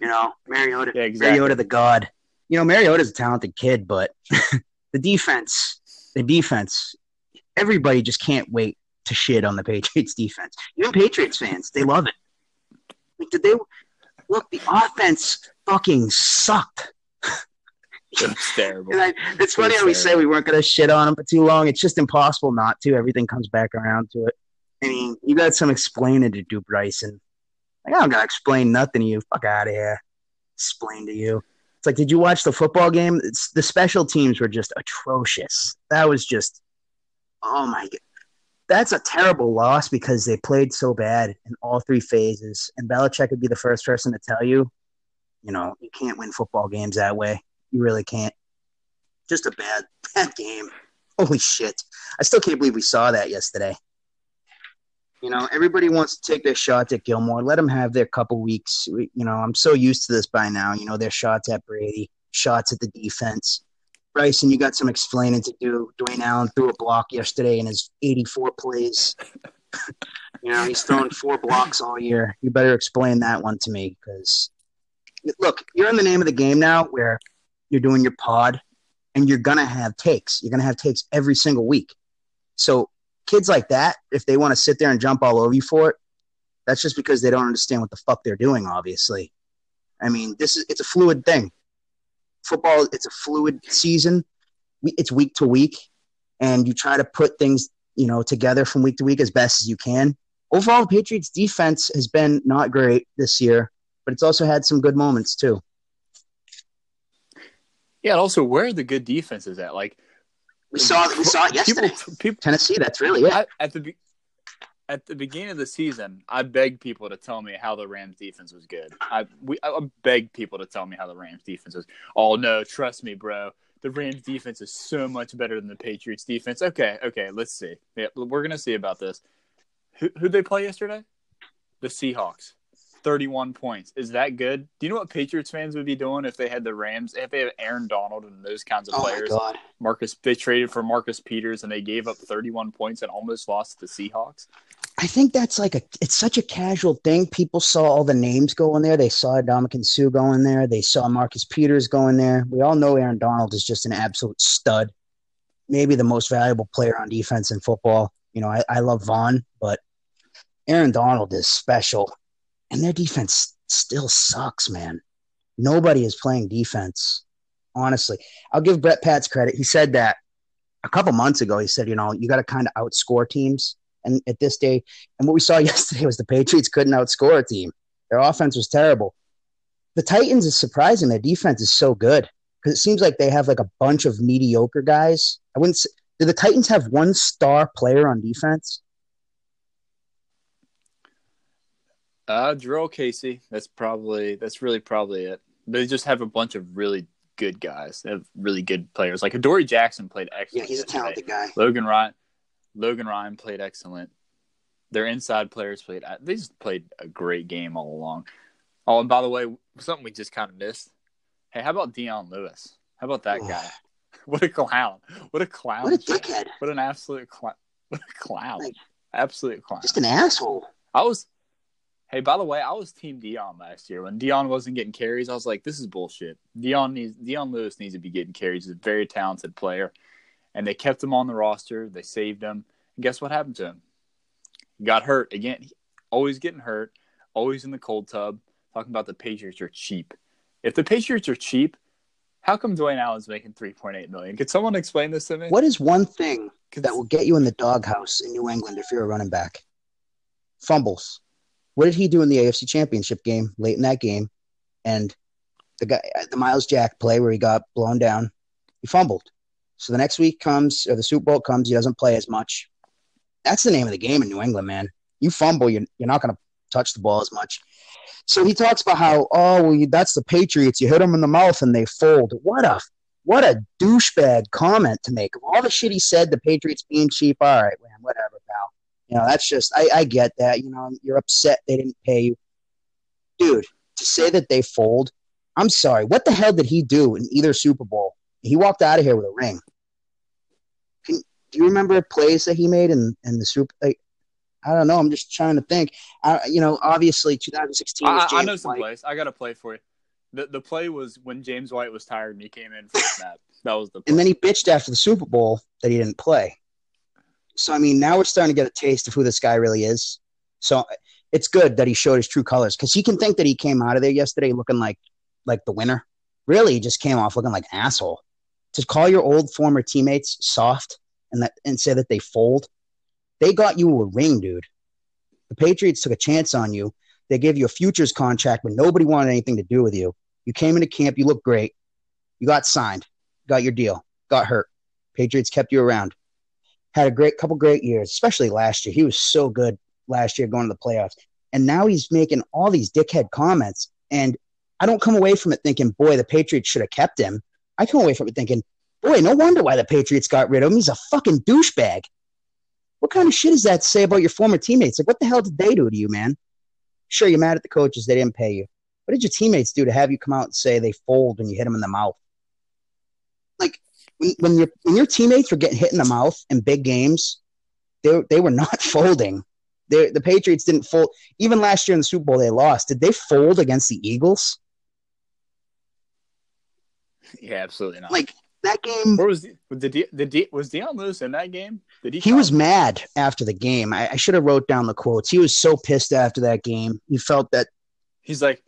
You know, Mariota, Yeah, exactly. Mariota the god. You know, Mariota's a talented kid, but [laughs] the defense, the defense, everybody just can't wait to shit on the Patriots defense. Even Patriots fans, they love it. Like, did they look? The offense fucking sucked. [laughs] It's terrible. I, it's funny how we say we weren't going to shit on them for too long. It's just impossible not to. Everything comes back around to it. You got some explaining to do, Bryson. Like, I don't got to explain nothing to you. Fuck out of here. Explain to you. It's like, did you watch the football game? It's, the special teams were just atrocious. That was just, oh my god. That's a terrible loss because they played so bad in all three phases. And Belichick would be the first person to tell you, you know, you can't win football games that way. You really can't. Just a bad, [laughs] bad game. Holy shit. I still can't believe we saw that yesterday. You know, everybody wants to take their shots at Gilmore. Let them have their couple weeks. You know, I'm so used to this by now. You know, their shots at Brady, shots at the defense. Bryson, you got some explaining to do. Dwayne Allen threw a block yesterday in his 84 plays. [laughs] you know, he's thrown four blocks all year. You better explain that one to me because, look, you're in the name of the game now where you're doing your pod and you're going to have takes. You're going to have takes every single week. So kids like that, if they want to sit there and jump all over you for it, that's just because they don't understand what the fuck they're doing. Obviously, I mean, this is it's a fluid thing. Football, it's a fluid season. It's week to week, and you try to put things you know together from week to week as best as you can. Overall, the Patriots' defense has been not great this year, but it's also had some good moments too. Yeah, and also where are the good defenses at? Like we saw we saw it yesterday. People, people, Tennessee. That's really it. I, at the at the beginning of the season, I begged people to tell me how the Rams defense was good. I we I begged people to tell me how the Rams defense was. Oh no, trust me, bro. The Rams defense is so much better than the Patriots defense. Okay, okay, let's see. Yeah, we're gonna see about this. Who who they play yesterday? The Seahawks. 31 points. Is that good? Do you know what Patriots fans would be doing if they had the Rams, if they had Aaron Donald and those kinds of oh players? Marcus, they traded for Marcus Peters and they gave up 31 points and almost lost to the Seahawks. I think that's like a, it's such a casual thing. People saw all the names go in there. They saw Ndamukong Suh go in there. They saw Marcus Peters go in there. We all know Aaron Donald is just an absolute stud. Maybe the most valuable player on defense in football. You know, I, I love Von, but Aaron Donald is special and their defense still sucks, man. Nobody is playing defense. Honestly, I'll give Brett Pats credit. He said that a couple months ago. He said, you know, you got to kind of outscore teams. And at this day, and what we saw [laughs] yesterday was the Patriots couldn't outscore a team. Their offense was terrible. The Titans is surprising. Their defense is so good because it seems like they have like a bunch of mediocre guys. I wouldn't. Say, do the Titans have one star player on defense? Uh, Jurrell Casey. That's probably that's really probably it. They just have a bunch of really good guys. They have really good players. Like Adoree Jackson played excellent. Yeah, he's a talented guy. Logan Ryan, Logan Ryan played excellent. Their inside players played. They just played a great game all along. Oh, and by the way, something we just kind of missed. Hey, how about Dion Lewis? How about that guy? [laughs] What a clown! What a clown! What a dickhead! What an absolute clown! [laughs] What a clown! Like, absolute clown! Just an asshole. I was Hey, by the way, I was Team Dion last year when Dion wasn't getting carries. I was like, "This is bullshit." Dion needs Dion Lewis needs to be getting carries. He's a very talented player, and they kept him on the roster. They saved him. And guess what happened to him? He got hurt again. He, always getting hurt. Always in the cold tub. Talking about the Patriots are cheap. If the Patriots are cheap, how come Dwayne Allen's making three point eight million? Could someone explain this to me? What is one thing that will get you in the doghouse in New England if you're a running back? Fumbles. What did he do in the AFC Championship game late in that game? And the guy, the Myles Jack play where he got blown down, he fumbled. So the next week comes, or the Super Bowl comes, he doesn't play as much. That's the name of the game in New England, man. You fumble, you're, you're not going to touch the ball as much. So he talks about how, oh, well, that's the Patriots. You hit them in the mouth and they fold. What a what a douchebag comment to make. Of all the shit he said, the Patriots being cheap. All right, man, whatever, pal. You know, that's just I, I get that. You know, you're upset they didn't pay you, dude. To say that they fold, I'm sorry. What the hell did he do in either Super Bowl? He walked out of here with a ring. Can, do you remember plays that he made in, in the Super? Like, I don't know. I'm just trying to think. I, you know, obviously 2016. I, I know some White. plays. I got to play for you. The the play was when James White was tired and he came in for a snap. That was the play. And then he bitched after the Super Bowl that he didn't play. So I mean, now we're starting to get a taste of who this guy really is. So it's good that he showed his true colors because he can think that he came out of there yesterday looking like like the winner. Really, he just came off looking like an asshole. To call your old former teammates soft and that and say that they fold, they got you a ring, dude. The Patriots took a chance on you. They gave you a futures contract when nobody wanted anything to do with you. You came into camp, you looked great. You got signed, got your deal, got hurt. Patriots kept you around. Had a great couple great years, especially last year. He was so good last year going to the playoffs. And now he's making all these dickhead comments. And I don't come away from it thinking, boy, the Patriots should have kept him. I come away from it thinking, boy, no wonder why the Patriots got rid of him. He's a fucking douchebag. What kind of shit does that say about your former teammates? Like, what the hell did they do to you, man? Sure, you're mad at the coaches, they didn't pay you. What did your teammates do to have you come out and say they fold when you hit them in the mouth? Like, when, when, your, when your teammates were getting hit in the mouth in big games, they, they were not [laughs] folding. They, the Patriots didn't fold. Even last year in the Super Bowl, they lost. Did they fold against the Eagles? Yeah, absolutely not. Like that game. Where was the, did, did, was Dion Lewis in that game? Did he? He was mad after the game. I, I should have wrote down the quotes. He was so pissed after that game. He felt that he's like,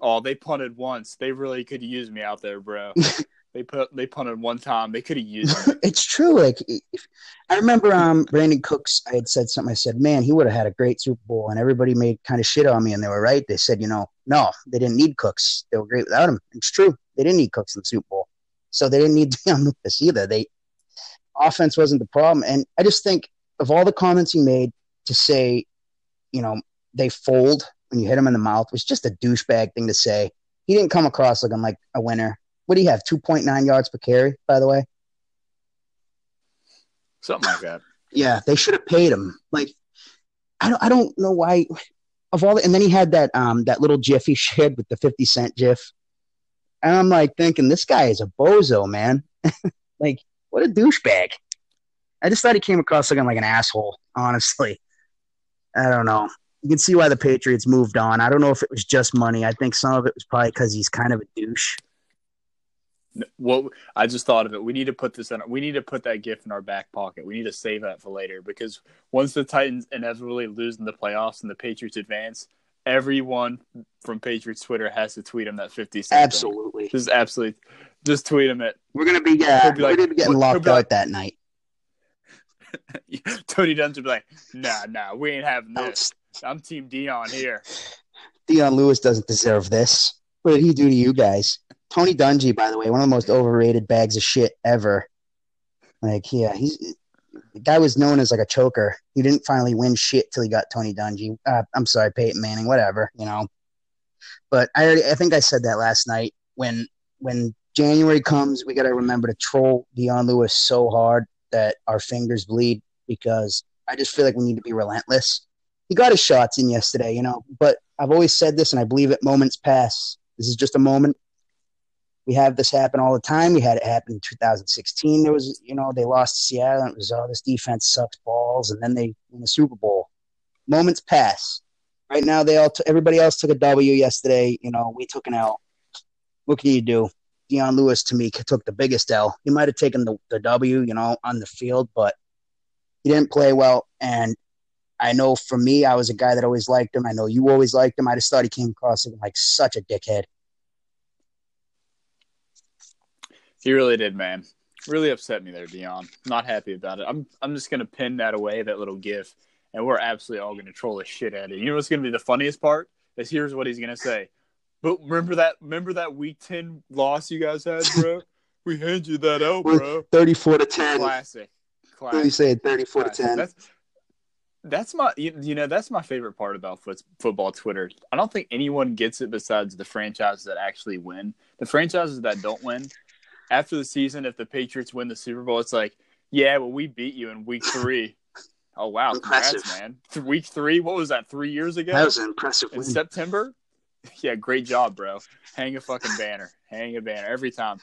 "Oh, they punted once. They really could use me out there, bro. [laughs] they put they punted one time. They could have used me." [laughs] it's true. Like if, I remember, um, Brandin Cooks. I had said something. I said, "Man, he would have had a great Super Bowl," and everybody made kind of shit on me, and they were right. They said, "You know, no, they didn't need Cooks. They were great without him." It's true. They didn't need Cooks in the Super Bowl. So they didn't need [laughs] Dion Lewis either. They offense wasn't the problem. And I just think of all the comments he made to say, you know, they fold when you hit him in the mouth was just a douchebag thing to say. He didn't come across looking like a winner. What do you have? Two point nine yards per carry, by the way. Something like that. [sighs] yeah, they should have paid him. Like, I don't, I don't know why. Of all, the, and then he had that um that little GIF he [laughs] shared with the fifty cent GIF and I'm like thinking, this guy is a bozo, man. [laughs] like, what a douchebag. I just thought he came across looking like an asshole, honestly. I don't know. You can see why the Patriots moved on. I don't know if it was just money. I think some of it was probably because he's kind of a douche. Well, I just thought of it. We need to put this in. We need to put that gift in our back pocket. We need to save that for later because once the Titans inevitably lose in the playoffs and the Patriots advance, everyone from Patriots Twitter has to tweet him that 50 cent. Absolutely. Just absolutely. Just tweet him it. We're going to be, uh, be like, we're going to be getting locked out like, that night. [laughs] Tony Dungy will be like, nah, nah, we ain't having this. I'm Team Dion here. [laughs] Dion Lewis doesn't deserve this. What did he do to you guys? Tony Dungy, by the way, one of the most overrated bags of shit ever. Like, yeah, he's the guy was known as like a choker. He didn't finally win shit till he got Tony Dungy. Uh, I'm sorry, Peyton Manning, whatever, you know. But I already, I think I said that last night. When when January comes, we got to remember to troll Dion Lewis so hard that our fingers bleed because I just feel like we need to be relentless. He got his shots in yesterday, you know, but I've always said this and I believe it moments pass. This is just a moment we have this happen all the time. We had it happen in 2016. There was, you know, they lost to Seattle, and it was, oh, this defense sucks balls, and then they win the Super Bowl. Moments pass. Right now, they all t- everybody else took a W yesterday. You know, we took an L. What can you do? Dion Lewis to me took the biggest L. He might have taken the, the W, you know, on the field, but he didn't play well. And I know for me, I was a guy that always liked him. I know you always liked him. I just thought he came across like such a dickhead. He really did, man. Really upset me there, Dion. Not happy about it. I'm I'm just gonna pin that away, that little gif, and we're absolutely all gonna troll the shit out of it. You know what's gonna be the funniest part? Is here's what he's gonna say. But remember that remember that week ten loss you guys had, bro? [laughs] we hand you that out, bro. Thirty four to ten. Classic. Classic. You say thirty four to ten. That's, that's my you know that's my favorite part about foot, football Twitter. I don't think anyone gets it besides the franchises that actually win. The franchises that don't win, after the season, if the Patriots win the Super Bowl, it's like, yeah, well, we beat you in week three. [laughs] oh wow, impressive, Congrats, man! Week three, what was that? Three years ago? That was an impressive. In win. September. [laughs] Yeah, great job, bro. Hang a fucking banner. Hang a banner every time.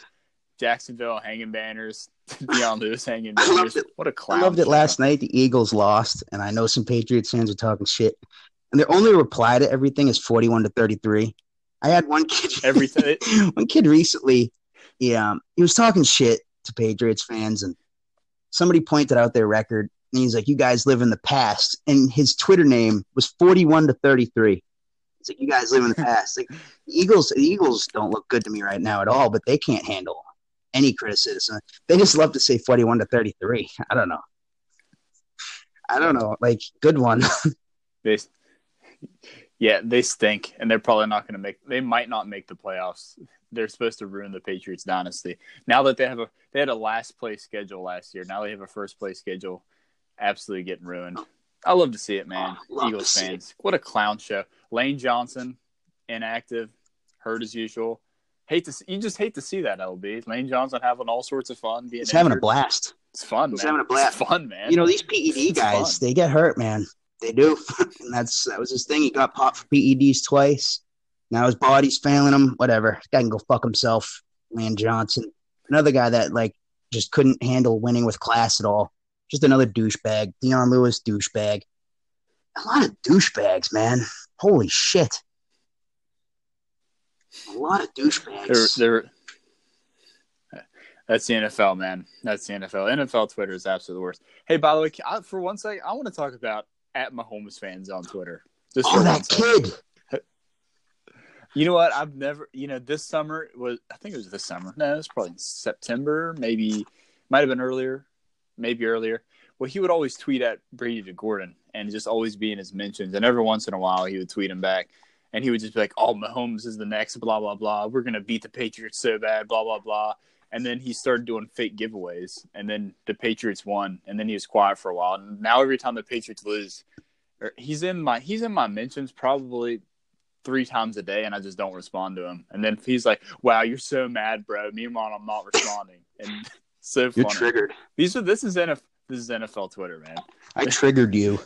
Jacksonville hanging banners. [laughs] Dion Lewis hanging banners. What a clown! I loved it last night. The Eagles lost, and I know some Patriots fans are talking shit. And their only reply to everything is forty-one to thirty-three. I had one kid. Everything. one kid recently. Yeah, um, he was talking shit to Patriots fans, and somebody pointed out their record, and he's like, "You guys live in the past." And his Twitter name was forty-one to thirty-three. It's like you guys live in the [laughs] past. Like the Eagles, the Eagles don't look good to me right now at all, but they can't handle any criticism. They just love to say forty-one to thirty-three. I don't know. I don't know. Like good one. [laughs] they, yeah, they stink, and they're probably not going to make. They might not make the playoffs. They're supposed to ruin the Patriots dynasty. Now that they have a, they had a last place schedule last year. Now they have a first place schedule. Absolutely getting ruined. I love to see it, man. Oh, Eagles fans, what a clown show. Lane Johnson, inactive, hurt as usual. Hate to see, you just hate to see that LB Lane Johnson having all sorts of fun. Being He's having a blast. It's fun, He's man. having a blast. It's fun, man. You know these PED It's guys, fun. they get hurt, man. They do, [laughs] and that's that was his thing. He got popped for PEDs twice. Now his body's failing him. Whatever, this guy can go fuck himself. Lane Johnson, another guy that like just couldn't handle winning with class at all. Just another douchebag. Dion Lewis douchebag. A lot of douchebags, man. Holy shit. A lot of douchebags. They're, they're, that's the NFL, man. That's the NFL. NFL Twitter is absolutely the worst. Hey, by the way, I, for one second, I want to talk about at Mahomes fans on Twitter. Just oh, that kid. [laughs] You know what? I've never, you know, this summer was, I think it was this summer. No, it was probably September, maybe, might have been earlier, maybe earlier. Well, he would always tweet at Brady to Gordon and just always be in his mentions. And every once in a while, he would tweet him back. And he would just be like, oh, Mahomes is the next, blah, blah, blah. We're going to beat the Patriots so bad, blah, blah, blah. And then he started doing fake giveaways. And then the Patriots won. And then he was quiet for a while. And now every time the Patriots lose, or he's in my he's in my mentions probably three times a day and I just don't respond to him. And then he's like, Wow, you're so mad, bro. Meanwhile I'm not responding. And [laughs] so You're triggered. These are this is NFL this is NFL Twitter, man. I triggered you.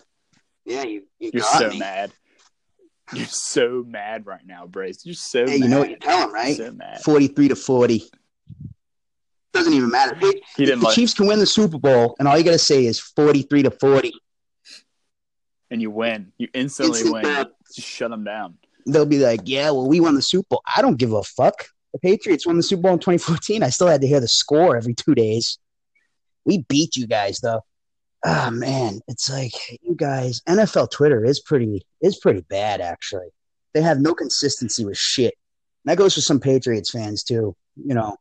Yeah, you, you You're got so me. mad. You're so mad right now, Brace. You're so Hey, mad. you know what you tell him, right? So mad. 43 to 40. Doesn't even matter. He didn't the like Chiefs can win the Super Bowl, and all you got to say is 43 to 40, and you win. You instantly Instant win. Just shut them down. they'll be like, yeah, well, we won the Super Bowl. I don't give a fuck. The Patriots won the Super Bowl in 2014. I still had to hear the score every two days. We beat you guys, though. Ah, man, it's like you guys. NFL Twitter is pretty is pretty bad, actually. They have no consistency with shit. And that goes for some Patriots fans too. You know,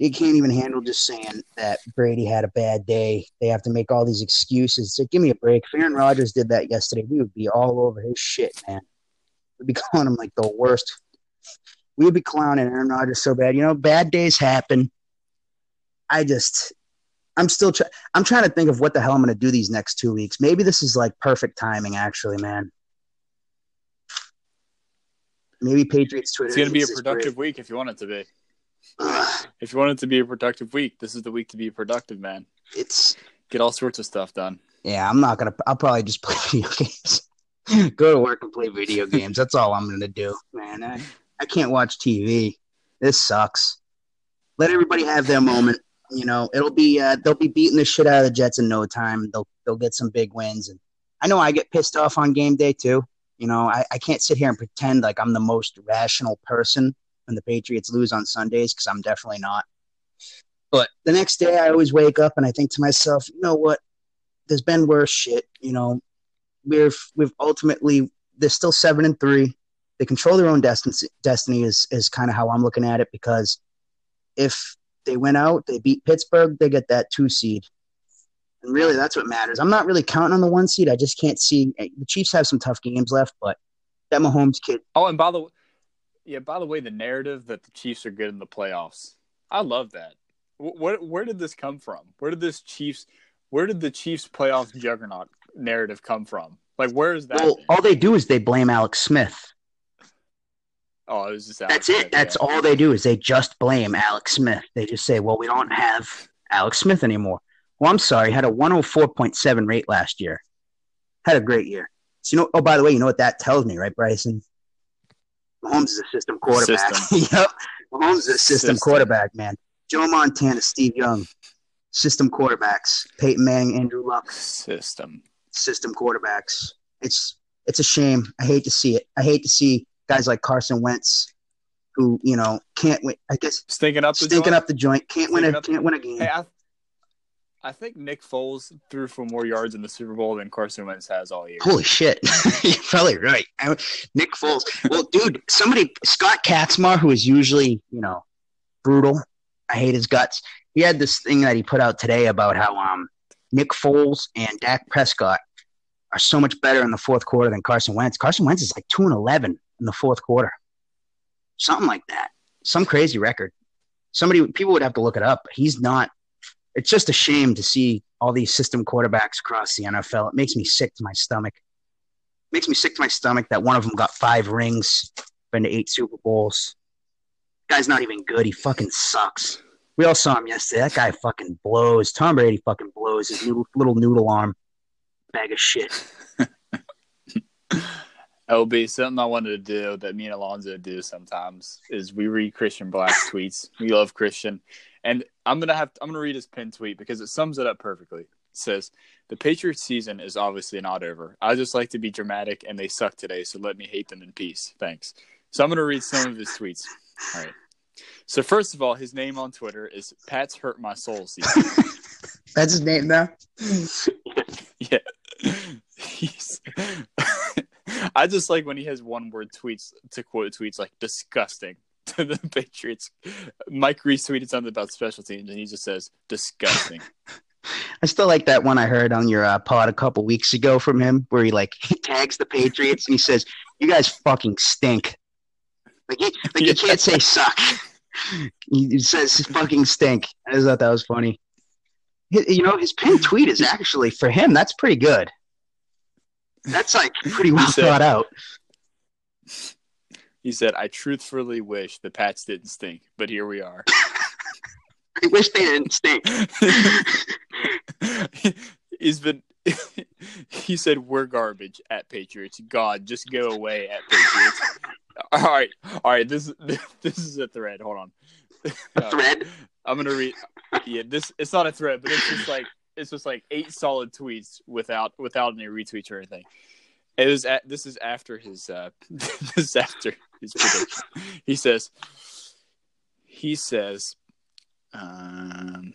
they can't even handle just saying that Brady had a bad day. They have to make all these excuses. So give me a break. If Aaron Rodgers did that yesterday, we would be all over his shit, man. We'd be [laughs] calling him like the worst. We would be clowning Aaron Rodgers so bad. You know, bad days happen. I just, I'm still trying. I'm trying to think of what the hell I'm going to do these next two weeks. Maybe this is like perfect timing, actually, man. Maybe Patriots Twitter. It's gonna be a productive week if you want it to be. If you want it to be a productive week, this is the week to be productive, man. it's Get all sorts of stuff done. yeah. I'm not gonna. I'll probably just play [laughs] video games. Go to work and play video games. That's all I'm gonna do, man. I, I can't watch TV. This sucks. Let everybody have their moment. You know, it'll be uh, they'll be beating the shit out of the Jets in no time. They'll they'll get some big wins, and I know I get pissed off on game day too. You know, I, I can't sit here and pretend like I'm the most rational person the Patriots lose on Sundays because I'm definitely not. But the next day, I always wake up and I think to myself, you know what? There's been worse shit. You know, we've we've ultimately they're still seven and three. They control their own destiny. Destiny is is kind of how I'm looking at it because if they went out, they beat Pittsburgh, they get that two seed. And really, that's what matters. I'm not really counting on the one seed. I just can't see eh, the Chiefs have some tough games left, but that Mahomes kid, Oh, and by the yeah, by the way, the narrative that the Chiefs are good in the playoffs, I love that. Wh- Where where did this come from? Where did this Chiefs? Where did the Chiefs playoff juggernaut narrative come from? Like, where is that? well, all they do is they blame Alex Smith. oh, it was just Alex That's Smith, it. That's yeah. all they do is they just blame Alex Smith. They just say, "Well, we don't have Alex Smith anymore." Well, I'm sorry. Had a 104.7 rate last year. Had a great year. So you know. Oh, by the way, you know what that tells me, right, Bryson? Mahomes is a system quarterback. System. [laughs] yep. Mahomes is a system, System. quarterback, man. Joe Montana, Steve Young, system quarterbacks. Peyton Manning, Andrew Luck, system. system quarterbacks. It's it's a shame. I hate to see it. I hate to see guys like Carson Wentz who you know can't win. I guess Stinking up the stinking joint. up the joint, can't win a can't win a game. Hey, I, I think Nick Foles threw for more yards in the Super Bowl than Carson Wentz has all year. Holy shit! [laughs] You're probably right. I- Nick Foles. Well, dude, somebody Scott Kacsmar, who is usually you know brutal. I hate his guts. He had this thing that he put out today about how um Nick Foles and Dak Prescott are so much better in the fourth quarter than Carson Wentz. Carson Wentz is like two and eleven in the fourth quarter, something like that. Some crazy record. Somebody people would have to look it up. He's not. It's just a shame to see all these system quarterbacks across the NFL. It makes me sick to my stomach. makes me sick to my stomach that one of them got five rings, been to eight Super Bowls. Guy's not even good. He fucking sucks. We all saw him yesterday. That guy fucking blows. Tom Brady fucking blows his little noodle arm bag of shit. [laughs] LB, something I wanted to do that me and Alonzo do sometimes is we read Christian Black's tweets. We love Christian, and I'm gonna have I'm gonna read his pin tweet because it sums it up perfectly. It says the Patriots season is obviously not over. I just like to be dramatic, and they suck today, so let me hate them in peace. Thanks. So I'm gonna read some of his tweets. All right. So first of all, his name on Twitter is Pat's Hurt My Soul season. [laughs] That's his name now. [laughs] Yeah. He's [laughs] I just like when he has one word tweets to quote tweets like disgusting to the [laughs] Patriots. Mike Reiss tweeted something about special teams and he just says disgusting. [laughs] I still like that one I heard on your uh, pod a couple weeks ago from him, where he like he tags the Patriots and he says, "You guys fucking stink." Like he, like Yeah. you can't say suck. He says fucking stink. I just thought that was funny. You know, his pinned tweet is actually for him. That's pretty good. That's like pretty well said- thought out. He said, I truthfully wish the Pats didn't stink, but here we are. [laughs] I wish they didn't stink. [laughs] He's been [laughs] he said we're garbage at Patriots. God, just go away at Patriots. all right. All right, this this is a thread. Hold on. A uh, thread. I'm gonna read. Yeah, this it's not a thread, but it's just like it's just like eight solid tweets without without any retweets or anything. It was at this is after his uh [laughs] this is after his prediction. He says he says um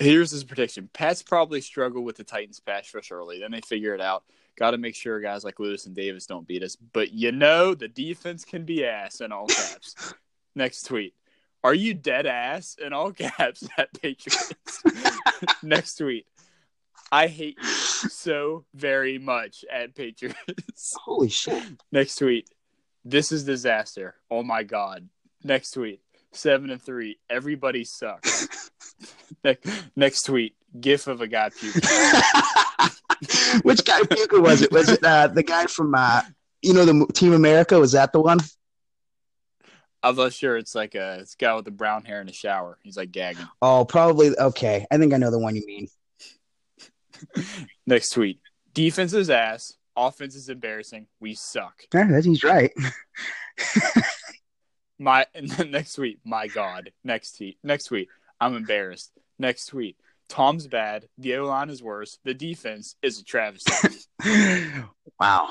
here's his prediction. Pats probably struggle with the Titans pass rush early, then they figure it out. Got to make sure guys like Lewis and Davis don't beat us. But you know the defense can be ass in all caps. [laughs] Next tweet. Are you dead ass in all caps at Patriots? [laughs] Next tweet. I hate you so very much at Patriots. [laughs] Holy shit! Next tweet. This is disaster. Oh my god. Next tweet. Seven and three. Everybody sucks. [laughs] next, next tweet. GIF of a guy puking. [laughs] Which guy puker was it? Was it uh, the guy from uh, you know the Team America? Was that the one? I'm not sure. It's like a it's a guy with the brown hair in the shower. He's like gagging. Oh, probably. Okay, I think I know the one you mean. [laughs] Next tweet. Defense is ass. Offense is embarrassing. We suck. [laughs] Yeah, that- he's right. My [laughs] and then next tweet. My God. Next tweet. Next tweet. I'm embarrassed. Next tweet. Tom's bad. The O line is worse. The defense is a travesty. wow.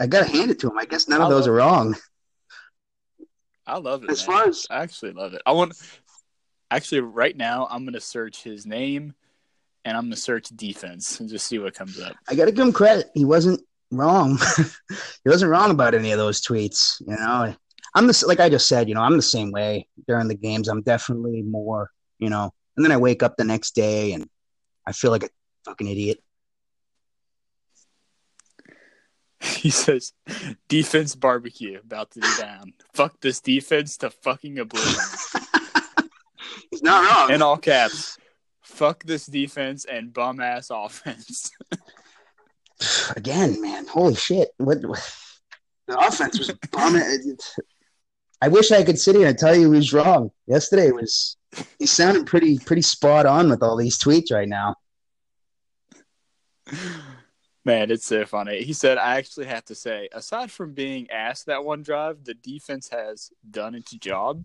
I gotta hand it to him. I guess none of those are wrong. I love it. As man. far as I actually love it. I want actually right now I'm gonna search his name and I'm gonna search defense and just see what comes up. I gotta give him credit. He wasn't wrong. [laughs] he wasn't wrong about any of those tweets. You know, I'm the like I just said. You know, I'm the same way during the games. I'm definitely more. You know, and then I wake up the next day and I feel like a fucking idiot. [laughs] He says defense barbecue about to be down. Fuck this defense to fucking oblivion. [laughs] He's not wrong. In all caps. Fuck this defense and bum ass offense. [laughs] Again, man, holy shit! What, what the offense was bumming. I wish I could sit here and tell you he was wrong. Yesterday was he's sounding pretty pretty spot on with all these tweets right now. Man, it's so funny. He said, I actually have to say, aside from being asked that one drive, the defense has done its job.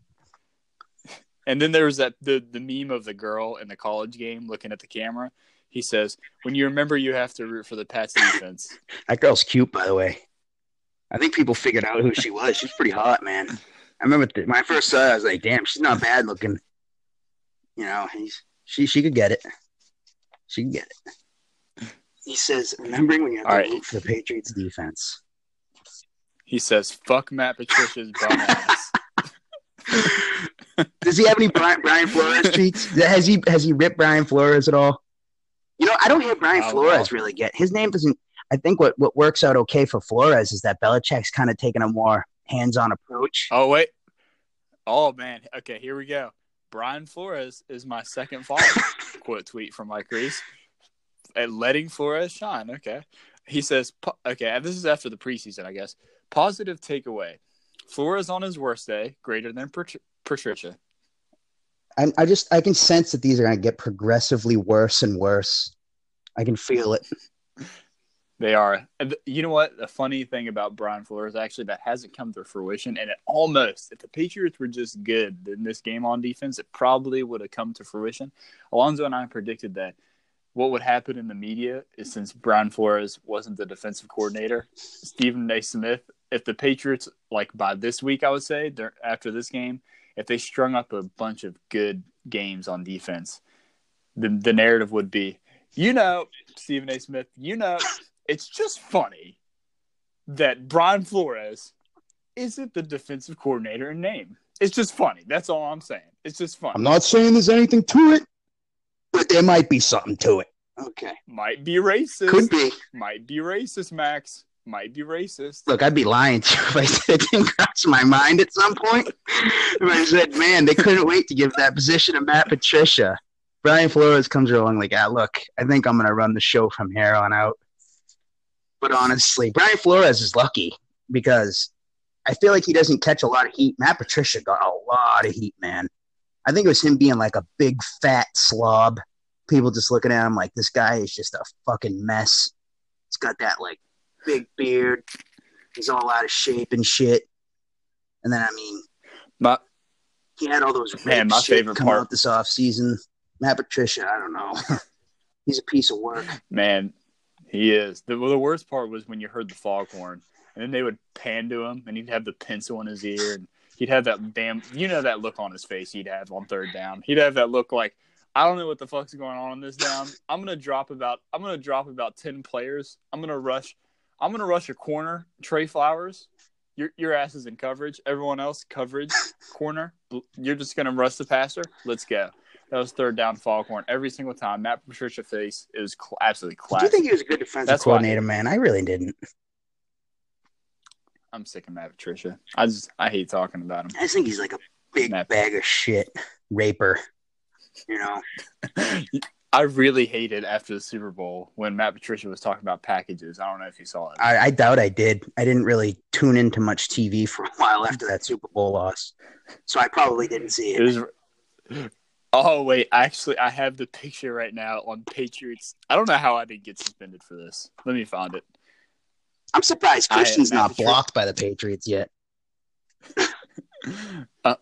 And then there was that the, the meme of the girl in the college game looking at the camera. He says, When you remember you have to root for the Pats defense. [laughs] That girl's cute, by the way. I think people figured out who she was. She's pretty hot, man. I remember th- when I first saw her, I was like, damn, she's not bad looking. You know, he's, she she could get it. She could get it. He says, remembering when you have All to right. root for the Patriots defense. He says, "Fuck Matt Patricia's bum ass." [laughs] Does he have any Brian, Brian Flores tweets? Has he has he ripped Brian Flores at all? You know, I don't hear Brian Oh, Flores really get his name doesn't. I think what what works out okay for Flores is that Belichick's kind of taking a more hands on approach. Oh wait. Oh man. Okay, here we go. Brian Flores is my second follower. [laughs] Quote tweet from Mike Reiss. And letting Flores shine. Okay. He says, okay, and this is after the preseason, I guess. Positive takeaway. Flores on his worst day, greater than Patricia. I'm, I just I can sense that these are going to get progressively worse and worse. I can feel it. They are. You know what? The funny thing about Brian Flores, actually, that hasn't come to fruition, and it almost, if the Patriots were just good in this game on defense, it probably would have come to fruition. Alonzo and I predicted that what would happen in the media is since Brian Flores wasn't the defensive coordinator, Stephen A. Smith, if the Patriots, like by this week, I would say, after this game, if they strung up a bunch of good games on defense, the, the narrative would be, you know, Stephen A. Smith, you know, it's just funny that Brian Flores isn't the defensive coordinator in name. It's just funny. That's all I'm saying. It's just funny. I'm not saying there's anything to it, but there might be something to it. Okay, Might be racist. could be. Might be racist, Max. Might be racist. Look, I'd be lying to you if I said it didn't cross my mind at some point. If I said, man, they couldn't wait to give that position to Matt Patricia. Brian Flores comes along like, ah, look, I think I'm going to run the show from here on out. But honestly, Brian Flores is lucky because I feel like he doesn't catch a lot of heat. Matt Patricia got a lot of heat, man. I think it was him being like a big fat slob. People just looking at him like this guy is just a fucking mess. He's got that like big beard. He's all out of shape and shit. And then I mean, My, he had all those Man, my favorite come part- out this off season. Matt Patricia, I don't know. [laughs] He's a piece of work. man, he is. The, well, the worst part was when you heard the foghorn, and then they would pan to him, and he'd have the pencil in his ear, and he'd have that damn, you know, that look on his face he'd have on third down. He'd have that look like, I don't know what the fuck's going on on this down. I'm gonna drop about, I'm gonna drop about ten players. I'm gonna rush, I'm gonna rush a corner. Trey Flowers, your your ass is in coverage. Everyone else coverage [laughs] corner. You're just gonna rush the passer. Let's go. That was third down Foghorn every single time. Matt Patricia face. It was cl- absolutely Do you think he was a good defensive That's why- coordinator, man? I really didn't. I'm sick of Matt Patricia. I just I hate talking about him. I just think he's like a big Matt- bag of shit raper. You know, [laughs] I really hated after the Super Bowl when Matt Patricia was talking about packages. I don't know if you saw it. I, I doubt I did. I didn't really tune into much TV for a while after that Super Bowl loss, so I probably didn't see It it. was. Oh wait, actually, I have the picture right now on Patriots. I don't know how I didn't get suspended for this. Let me find it. I'm surprised Christian's not Patricia- blocked by the Patriots yet. [laughs] uh,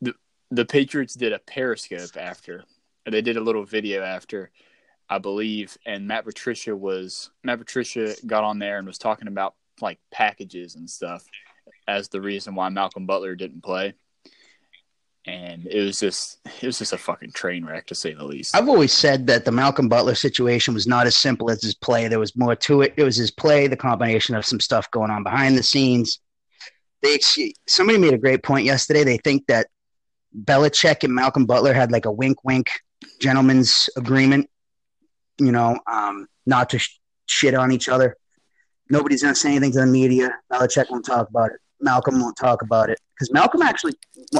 the the Patriots did a Periscope after. They did a little video after, I believe, and Matt Patricia was Matt Patricia got on there and was talking about like packages and stuff as the reason why Malcolm Butler didn't play. And it was just it was just a fucking train wreck to say the least. I've always said that the Malcolm Butler situation was not as simple as his play. There was more to it. It was his play, the combination of some stuff going on behind the scenes. They somebody made a great point yesterday. They think that Belichick and Malcolm Butler had like a wink, wink gentleman's agreement. You know, um, not to sh- shit on each other. Nobody's gonna say anything to the media. Belichick won't talk about it. Malcolm won't talk about it because Malcolm actually,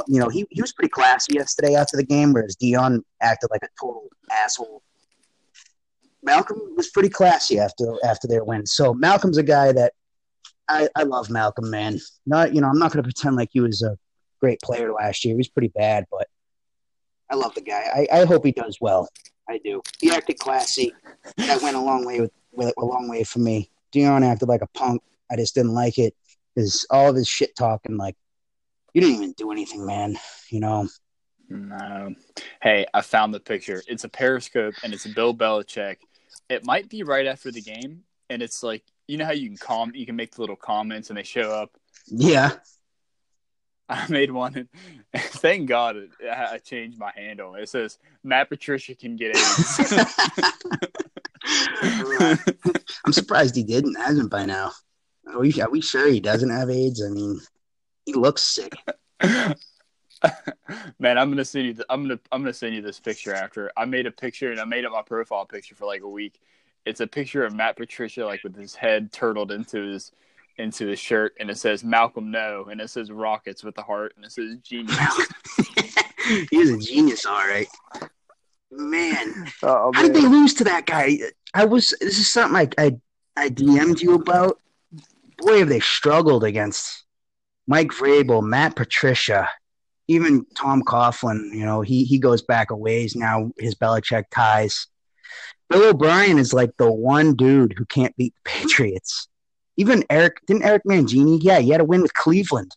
you know, he, he was pretty classy yesterday after the game, whereas Dion acted like a total asshole. Malcolm was pretty classy after after their win. So Malcolm's a guy that I, I love Malcolm, man. Not you know, I'm not gonna pretend like he was a great player last year. He was pretty bad, but I love the guy. I, I hope he does well. I do. He acted classy. That went a long way with, with a long way for me. Dion acted like a punk. I just didn't like it. His all of his shit talking like you didn't even do anything, man. You know. No. Hey, I found the picture. It's a Periscope and it's Bill Belichick. It might be right after the game, and it's like you know how you can com you can make the little comments and they show up. Yeah. [laughs] I made one, and thank God it, I changed my handle. It says Matt Patricia can get AIDS. [laughs] [laughs] I'm surprised he didn't hasn't by now. Are we, are we sure he doesn't have AIDS? I mean, he looks sick. Man, I'm gonna send you. The, I'm gonna I'm gonna send you this picture after. I made a picture and I made up my profile picture for like a week. It's a picture of Matt Patricia like with his head turtled into his into his shirt, and it says Malcolm No, and it says Rockets with the heart, and it says Genius. [laughs] He's a genius, all right. Man, Oh, how did they lose to that guy? I was. This is something I I, I DM'd you about. Boy, have they struggled against Mike Vrabel, Matt Patricia, even Tom Coughlin. You know, he he goes back a ways now. His Belichick ties. Bill O'Brien is like the one dude who can't beat the [laughs] Patriots. Even Eric didn't Eric Mangini. Yeah, he had a win with Cleveland.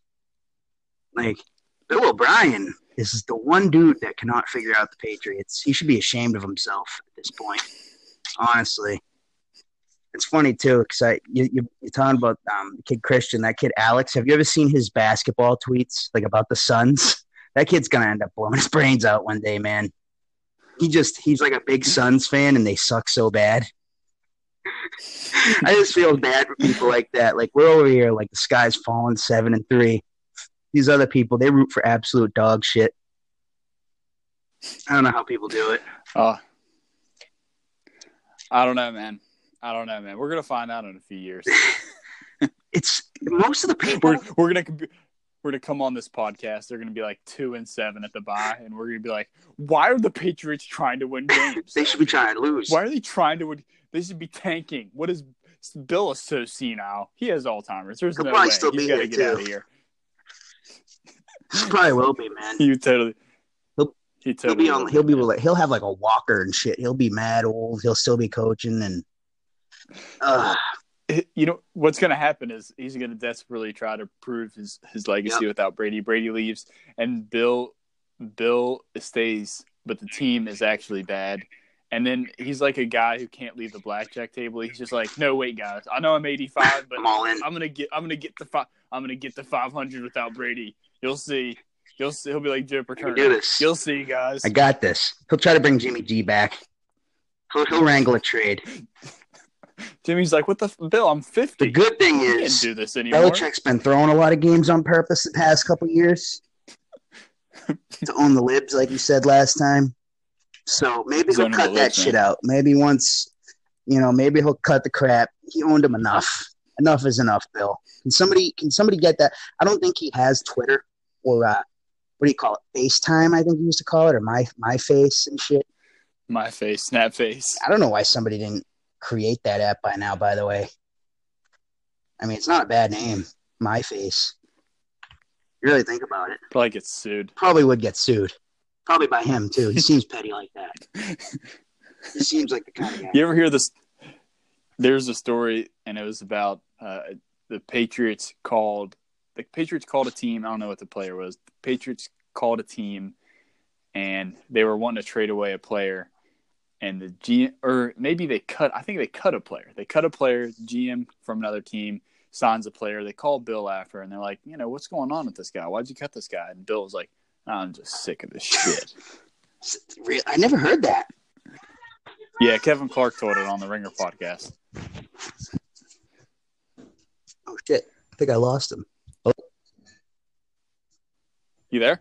Like Bill O'Brien is the one dude that cannot figure out the Patriots. He should be ashamed of himself at this point. Honestly, it's funny too because I you, you you're talking about um, kid Christian, that kid Alex. Have you ever seen his basketball tweets like about the Suns? [laughs] That kid's gonna end up blowing his brains out one day, man. He just he's like a big Suns fan, and they suck so bad. I just feel bad for people like that. Like we're over here, like the sky's falling seven and three. These other people, they root for absolute dog shit. I don't know how people do it. Oh, I don't know, man. I don't know, man. We're gonna find out in a few years. [laughs] It's most of the people. we're we're gonna we're gonna come on this podcast. They're gonna be like two and seven at the bye, and we're gonna be like, why are the Patriots trying to win [laughs] games? They should be trying to lose. Why are they trying to win? They should be tanking. What is Bill is so senile. He has Alzheimer's. There's He'll no probably way. still He's be got to get too. out of here. He probably will be, man. [laughs] You totally. He'll- he He'll be on. He'll be like. He'll have like a walker and shit. He'll be mad old. He'll still be coaching and. Uh, you know what's going to happen is he's going to desperately try to prove his his legacy Yep. without Brady. Brady leaves, and Bill Bill stays, but the team is actually bad. And then he's like a guy who can't leave the blackjack table. He's just like, no, wait, guys, I know I'm 85, but I'm all in. I'm gonna get I'm gonna get the fi- I'm gonna get the 500 without Brady. You'll see. You'll see. He'll be like Joe I can Paterno. do this. You'll see, guys. I got this. He'll try to bring Jimmy G back. He'll, he'll wrangle a trade. [laughs] Jimmy's like, what the f- Bill? I'm 50. The good thing I is do this anymore. Belichick's been throwing a lot of games on purpose the past couple years [laughs] to own the libs, like you said last time. So maybe he'll cut that shit out. Maybe once, you know, maybe he'll cut the crap. He owned him enough. Enough is enough, Bill. Can somebody can somebody get that? I don't think he has Twitter or uh, what do you call it? FaceTime, I think he used to call it, or my my face and shit. My face, snap face. I don't know why somebody didn't create that app by now, by the way. I mean, it's not a bad name. My face. You really think about it. Probably gets sued. Probably would get sued. Probably by him, too. He [laughs] seems petty like that. He seems like the kind of guy. You ever hear this? There's a story, and it was about uh, the Patriots called the Patriots called a team. I don't know what the player was. The Patriots called a team, and they were wanting to trade away a player. And the GM, or maybe they cut. I think they cut a player. They cut a player. GM from another team signs a player. They call Bill after, and they're like, you know, what's going on with this guy? Why'd you cut this guy? And Bill was like, I'm just sick of this shit. [laughs] Real- I never heard that. yeah, Kevin Clark told it on the Ringer podcast. Oh, shit. I think I lost him. Oh. You there?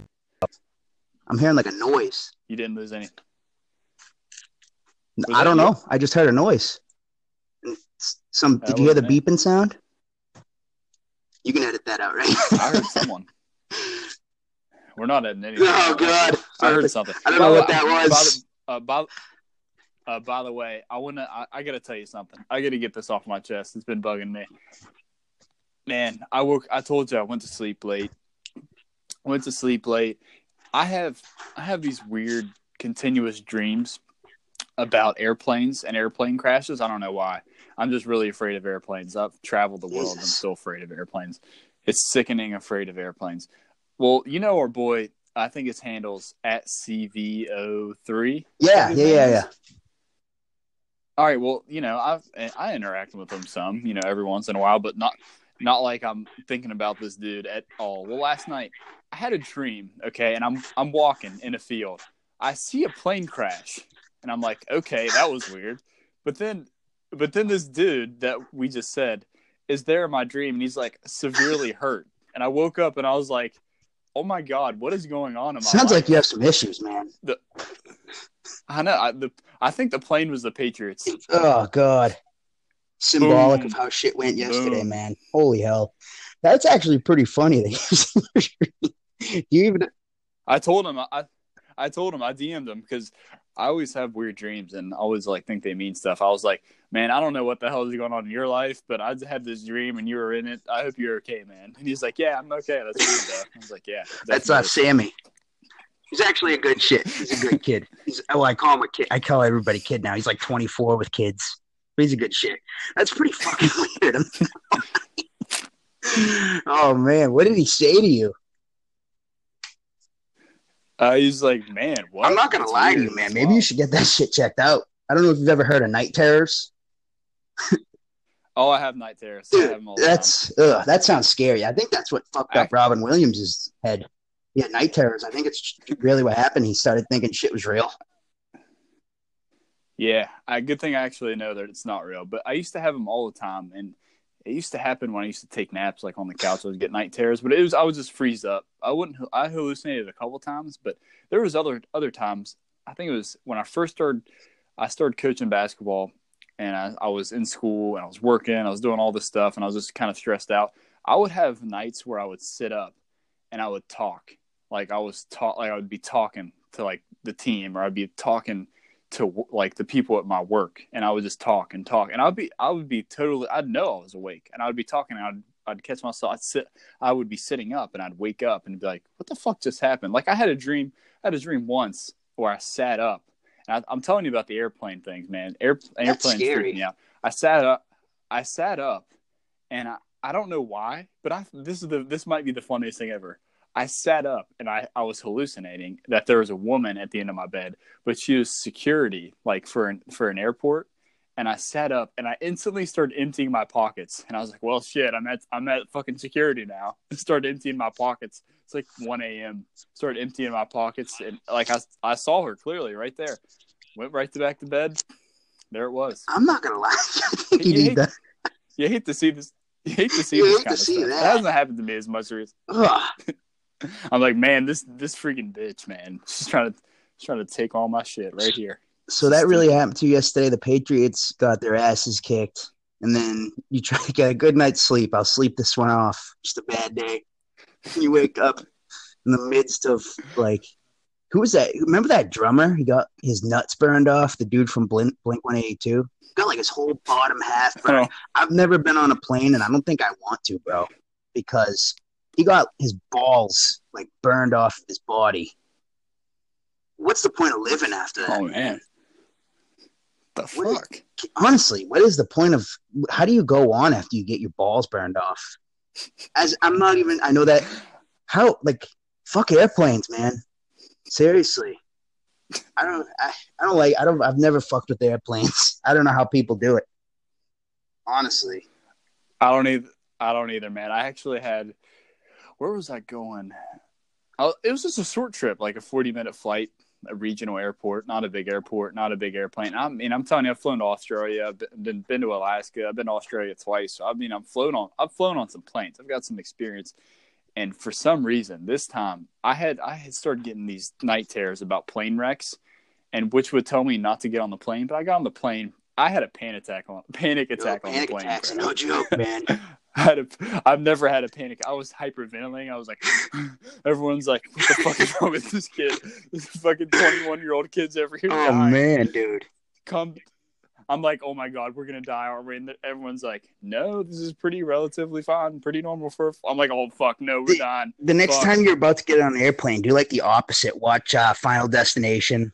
I'm hearing like a noise. You didn't lose any. Was I don't you? know. I just heard a noise. Some. That Did you hear the beeping sound? You can edit that out, right? I heard someone. [laughs] We're not editing anything. oh, God. I heard something. I don't know By what that by was. the- uh, by, uh, by the way, I wanna. I, I gotta tell you something. I gotta get this off my chest. It's been bugging me. Man, I woke. I told you I went to sleep late. Went to sleep late. I have. I have these weird, continuous dreams about airplanes and airplane crashes. I don't know why. I'm just really afraid of airplanes. I've traveled the world. I'm still afraid of airplanes. It's sickening afraid of airplanes. Well, you know our boy. I think his handles at CVO3. Yeah, yeah, yeah, yeah. All right. Well, you know, I've I interact with him some, you know, every once in a while, but not not like I'm thinking about this dude at all. Well, last night I had a dream, okay, and I'm I'm walking in a field. I see a plane crash, and I'm like, okay, that was weird. But then, but then this dude that we just said is there in my dream, and he's like severely hurt. And I woke up and I was like, oh my god, what is going on? In my Sounds life? like you have some issues, man. the. I know. I, the I think the plane was the Patriots. Oh God. Symbolic Boom. of how shit went yesterday, Boom. man. Holy hell. That's actually pretty funny that you [laughs] you even I told him I I told him I DM'd him because I always have weird dreams and always like think they mean stuff. I was like, man, I don't know what the hell is going on in your life, but I had this dream and you were in it. I hope you're okay, man. And he's like, yeah, I'm okay. That's weird though. I was like, yeah, [laughs] That's uh. Sammy. He's actually a good shit. He's a good kid. He's oh, I call him a kid. I call everybody kid now. He's like 24 with kids. But he's a good shit. That's pretty fucking [laughs] weird. [laughs] oh man, what did he say to you? Uh, he's like, man, what? I'm not gonna That's lie to you, man. Maybe you should get that [laughs] shit checked out. I don't know if you've ever heard of night terrors. Oh, I have night terrors. I have Dude, all that's ugh, that sounds scary. I think that's what fucked up I- Robin Williams' head. Yeah, night terrors. I think it's really what happened. He started thinking shit was real. Yeah, I, good thing I actually know that it's not real. But I used to have them all the time, and it used to happen when I used to take naps, like on the couch. I would get night terrors, but it was I would just freeze up. I wouldn't. I hallucinated a couple times, but there was other other times. I think it was when I first started. I started coaching basketball, and I, I was in school and I was working. I was doing all this stuff, and I was just kind of stressed out. I would have nights where I would sit up and I would talk, like I was talk, like I would be talking to like the team, or I'd be talking to like the people at my work and I would just talk and talk and I'd be I would be totally I'd know I was awake and I would be talking and I'd I'd catch myself I'd sit I would be sitting up and I'd wake up and be like what the fuck just happened? Like I had a dream I had a dream once where I sat up and I, I'm telling you about the airplane things man. Air, airplanes scary. freak me out. I sat up I sat up and I, I don't know why but I this is the this might be the funniest thing ever I sat up and I, I was hallucinating that there was a woman at the end of my bed, but she was security, like for an for an airport. And I sat up and I instantly started emptying my pockets. And I was like, well shit, I'm at I'm at fucking security now. [laughs] I started emptying my pockets. It's like one AM. Started emptying my pockets and like I I saw her clearly right there. Went right to back to bed. There it was. I'm not gonna lie. I [laughs] think you You need hate- that. You hate to see this you hate to see You this hate kind to of see stuff. that. It hasn't happened to me as much as. I'm like, man, this this freaking bitch, man. She's trying to she's trying to take all my shit right here. So that really happened to you yesterday. The Patriots got their asses kicked, and then you try to get a good night's sleep. I'll sleep this one off. Just a bad day. You wake up in the midst of like, who was that? Remember that drummer? He got his nuts burned off. The dude from Blink Blink One Eighty Two got like his whole bottom half burned. Oh, I've never been on a plane, and I don't think I want to, bro, because he got his balls like burned off his body. What's the point of living after that? oh man. The What is- fuck? honestly, what is the point of how do you go on after you get your balls burned off? As I'm not even I know that how like fuck airplanes, man. Seriously. I don't I, I don't like I don't I've never fucked with airplanes. [laughs] I don't know how people do it. Honestly. I don't either. I don't either, man. I actually had. Where was I going? I, it was just a short trip, like a forty-minute flight, a regional airport, not a big airport, not a big airplane. I mean, I'm telling you, I've flown to Australia, I've been, been to Alaska, I've been to Australia twice. So I mean, I've flown on, I've flown on some planes. I've got some experience, and for some reason, this time I had I had started getting these night terrors about plane wrecks, and which would tell me not to get on the plane. But I got on the plane. I had a panic attack on panic attack on the panic plane. attacks no joke, man. [laughs] I had a, I've never had a panic. I was hyperventilating. I was like, [gasps] everyone's like, what the fuck is wrong with this kid? This fucking 21 year old kid's over here oh dying. man, dude. Come, I'm like, oh my god, we're gonna die, aren't we? And everyone's like, no, this is pretty relatively fine, pretty normal for. I'm like, oh fuck, no, we're The- dying. The next Fuck. time you're about to get on an airplane, do like the opposite. Watch uh, Final Destination.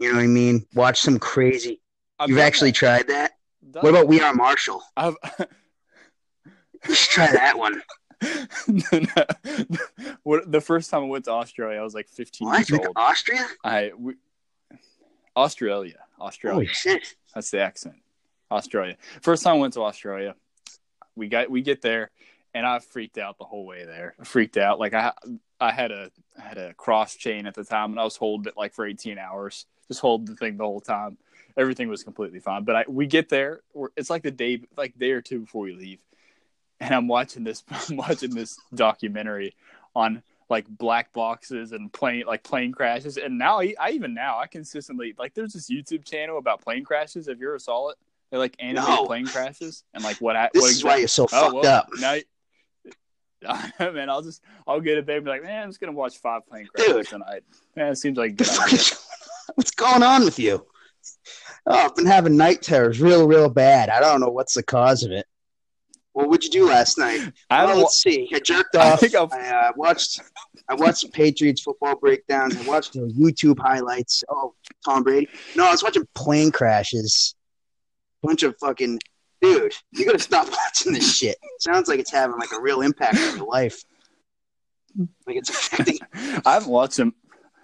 You know what I mean? Watch some crazy. I've You've actually that. tried that? Done What about We Are Marshall? I've, [laughs] Should try that one. [laughs] what the first time I went to Australia, I was like 15 What? years old. Austria? I we, Australia, Australia. Holy shit. That's the accent. Australia. First time I went to Australia. We got we get there, and I freaked out the whole way there. I freaked out. Like I I had a I had a cross chain at the time, and I was holding it like for 18 hours, just hold the thing the whole time. Everything was completely fine. But I, we get there. It's like the day, like day or two before we leave, and I'm watching this [laughs] I'm watching this documentary on like black boxes and plane like plane crashes. And now I, I even now I consistently like there's this YouTube channel about plane crashes. If you're a solid, they like animate no. plane crashes and like what. This what is exactly, why you're so oh, fucked well, up. Now, [laughs] man, I'll just I'll get a baby like, man, I'm just gonna watch five plane crashes Dude. tonight. Man, it seems like [laughs] what's going on with you? Oh, I've been having night terrors real, real bad. I don't know what's the cause of it. What would you do last night? I well, let's see. I jerked off. I, I uh, watched. I watched some Patriots football breakdowns. I watched the YouTube highlights. Oh, Tom Brady. No, I was watching plane crashes. Bunch of fucking dude. You gotta stop [laughs] watching this shit. sounds like it's having like a real impact on your life. Like it's affecting. [laughs] I haven't watched them.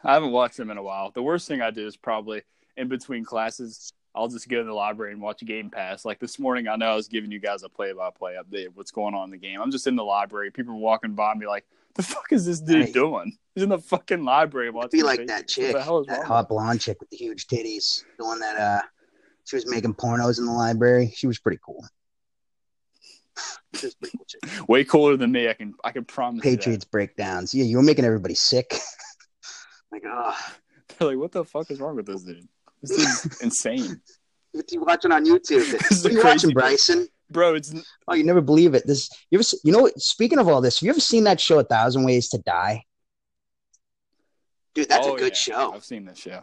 I haven't watched them in a while. The worst thing I do is probably in between classes I'll just go to the library and watch Game Pass. Like this morning, I know I was giving you guys a play-by-play update of what's going on in the game. I'm just in the library. People are walking by me like, "The fuck is this dude hey. doing? He's in the fucking library watching." Be like that chick, that hot blonde chick with the huge titties, the one that uh, she was making pornos in the library. She was pretty cool. pretty [laughs] cool Way cooler than me. I can I can promise. Patriots breakdowns. Yeah, you were making everybody sick. [laughs] like, oh. [laughs] They're like, what the fuck is wrong with this dude? This is insane. [laughs] What you watching on YouTube? [laughs] This what are you watching, Bryson? Bro, it's oh, you never believe it. This you ever you know? Speaking of all this, have you ever seen that show, A Thousand Ways to Die? Dude, that's oh, a good yeah. show. I've seen this show.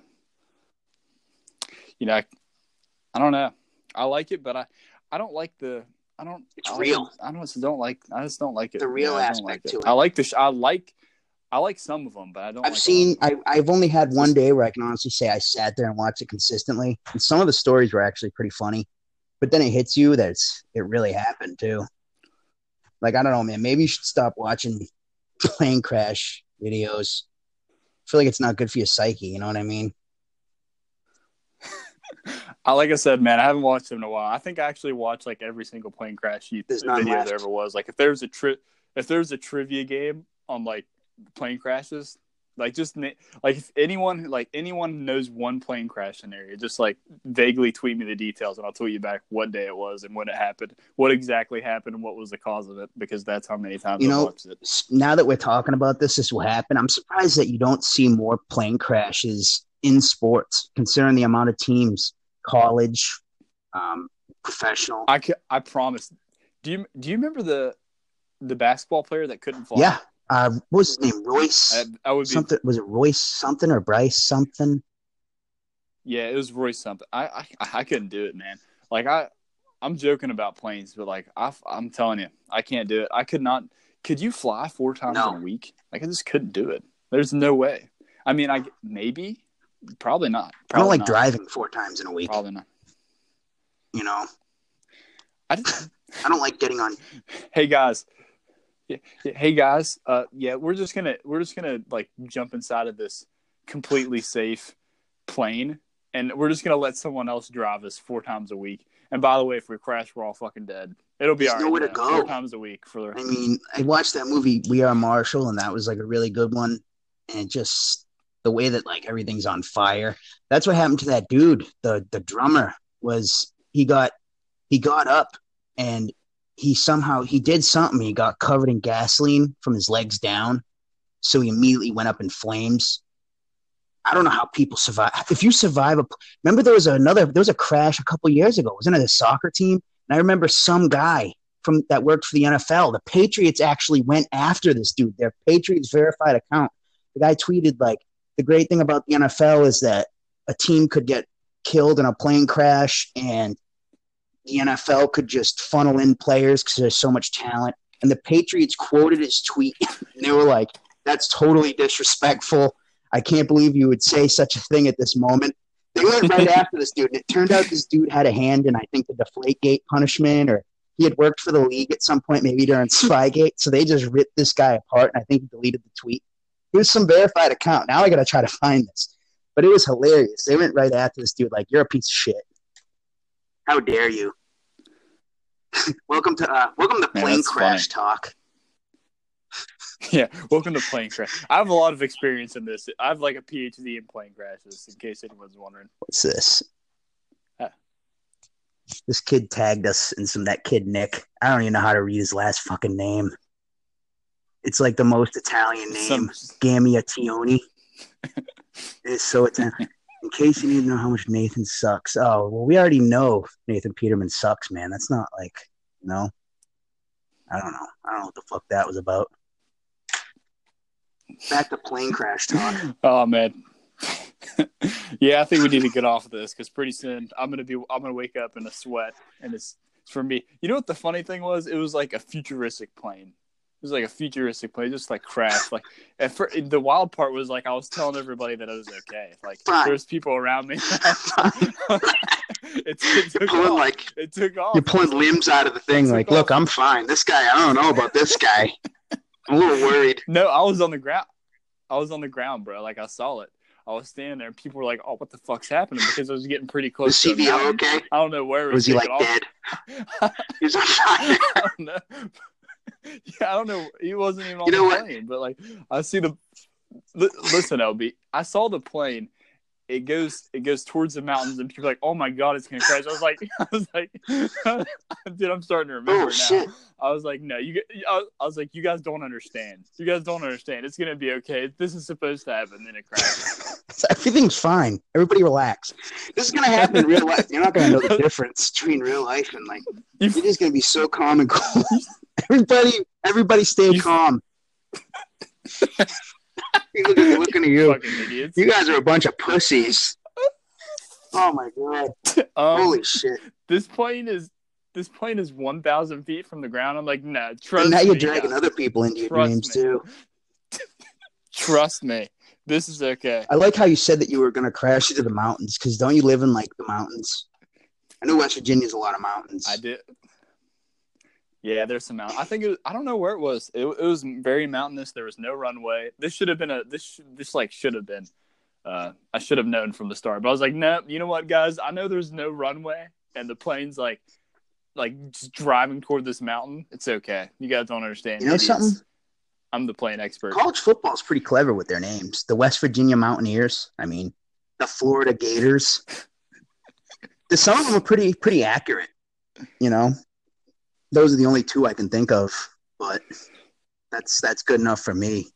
You know, I, I, don't know. I like it, but I, I don't like the. I don't. It's I real. I don't. don't like. I just don't like it. The real yeah, aspect like to it. it. I like the. Sh- I like I like some of them, but I don't. I've like seen. I, I've only had one day where I can honestly say I sat there and watched it consistently, and some of the stories were actually pretty funny. But then it hits you that it's it really happened too. Like I don't know, man. Maybe you should stop watching [laughs] plane crash videos. I feel like it's not good for your psyche. You know what I mean? [laughs] I like I said, man, I haven't watched them in a while. I think I actually watched like every single plane crash uh, video there ever was. Like if there's a trip, if there's a trivia game on like plane crashes. Like just like if anyone like anyone knows one plane crash scenario, just like vaguely tweet me the details and I'll tweet you back what day it was and when it happened, what exactly happened and what was the cause of it because that's how many times you I know, watched it. Now that we're talking about this, this will happen. I'm surprised that you don't see more plane crashes in sports, considering the amount of teams, college, um, professional. I can, I promise. Do you do you remember the the basketball player that couldn't fly? Yeah, uh, what was his name? Royce. I, I would be... something. Was it Royce something or Bryce something? Yeah, it was Royce something. I, I I couldn't do it, man. Like I, I'm joking about planes, but like I, I'm telling you, I can't do it. I could not. Could you fly four times no. in a week? Like I just couldn't do it. There's no way. I mean, I maybe, probably not. Probably I don't like not. driving four times in a week. Probably not. You know, I just, I don't like getting on. [laughs] Hey guys, yeah, hey guys, uh, yeah, we're just gonna we're just gonna like jump inside of this completely safe plane, and we're just gonna let someone else drive us four times a week. And by the way, if we crash, we're all fucking dead. It'll be There's right. Nowhere to go. Four times a week for the. I mean, I watched that movie We Are Marshall, and that was like a really good one. And just the way that like everything's on fire. That's what happened to that dude. The the drummer was he got he got up and he somehow he did something. He got covered in gasoline from his legs down, so he immediately went up in flames. I don't know how people survive. If you survive a, remember there was another there was a crash a couple years ago. Wasn't it a soccer team? And I remember some guy from that worked for the NFL. The Patriots actually went after this dude. Their Patriots verified account. The guy tweeted like, "The great thing about the NFL is that a team could get killed in a plane crash and the NFL could just funnel in players because there's so much talent. And the Patriots quoted his tweet. [laughs] And they were like, that's totally disrespectful. I can't believe you would say such a thing at this moment. They went right [laughs] after this dude. And it turned out this dude had a hand in, I think, the Deflategate punishment, or he had worked for the league at some point, maybe during Spygate. So they just ripped this guy apart. And I think he deleted the tweet. It was some verified account. Now I got to try to find this. But it was hilarious. They went right after this dude, like, you're a piece of shit. How dare you? [laughs] welcome to uh, welcome to plane that's crash talk. [laughs] Yeah, welcome to plane crash. I have a lot of experience in this. I have like a PhD in plane crashes, in case anyone's wondering. What's this? Uh. This kid tagged us in some that kid Nick. I don't even know how to read his last fucking name. It's like the most Italian name, Some, Gamiationi. [laughs] it's so Italian. In case you need to know how much Nathan sucks. Oh well, we already know Nathan Peterman sucks, man. That's not like you know. I don't know. I don't know what the fuck that was about. Back to plane crash talk. [laughs] oh man. [laughs] yeah, I think we need to get off of this because pretty soon I'm gonna be I'm gonna wake up in a sweat, and it's, it's for me. You know what the funny thing was? It was like a futuristic plane. Was like a futuristic plane, just like crashed. Like at first, the wild part was like I was telling everybody that I was okay. Like there's people around me. [laughs] it, it took Pulling off. like It took off. you're pulling limbs out of the thing. Like, off. look, I'm fine. This guy, I don't know about this guy. I'm a little worried. No, I was on the ground. I was on the ground, bro. Like I saw it. I was standing there, and people were like, "Oh, what the fuck's happening?" Because I was getting pretty close. to a CVO okay? I don't know where it was. was he like dead? [laughs] He was on fire. [laughs] I don't know. [laughs] yeah, I don't know. He wasn't even on You know the what? plane, but like I see the. Li- listen, LB. I saw the plane. It goes. It goes towards the mountains, and people are like, "Oh my god, it's gonna crash!" I was like, [laughs] "I was like, [laughs] dude, I'm starting to oh, remember Oh now." shit! I was like, no, you. I I was like, you guys don't understand. You guys don't understand. It's gonna be okay. This is supposed to happen. Then it crashes. [laughs] Everything's fine. Everybody relax. This is gonna happen in real life. You're not gonna know the difference between real life and like. You- You're just gonna be so calm and cool. everybody, everybody, stay calm. Look at looking at you. You guys are a bunch of pussies. Oh my god! [laughs] Um, Holy shit! this plane is this plane is one thousand feet from the ground. I'm like, no, trust And now you're me, dragging guys. other people into your Trust dreams me. too. [laughs] Trust me, this is okay. I like how you said that you were gonna crash into the mountains because don't you live in like the mountains? I know West Virginia's a lot of mountains. I did. Yeah, there's some mount. I think it was, I don't know where it was. It, it was very mountainous. There was no runway. This should have been a this this like should have been. Uh, I should have known from the start, but I was like, no. You know what, guys? I know there's no runway, and the plane's like, like just driving toward this mountain. It's okay. You guys don't understand. You know idiots. something? I'm the plane expert. College football's pretty clever with their names. The West Virginia Mountaineers. I mean, the Florida Gators. [laughs] The, some of them are pretty pretty accurate. You know, those are the only two I can think of. But that's that's good enough for me.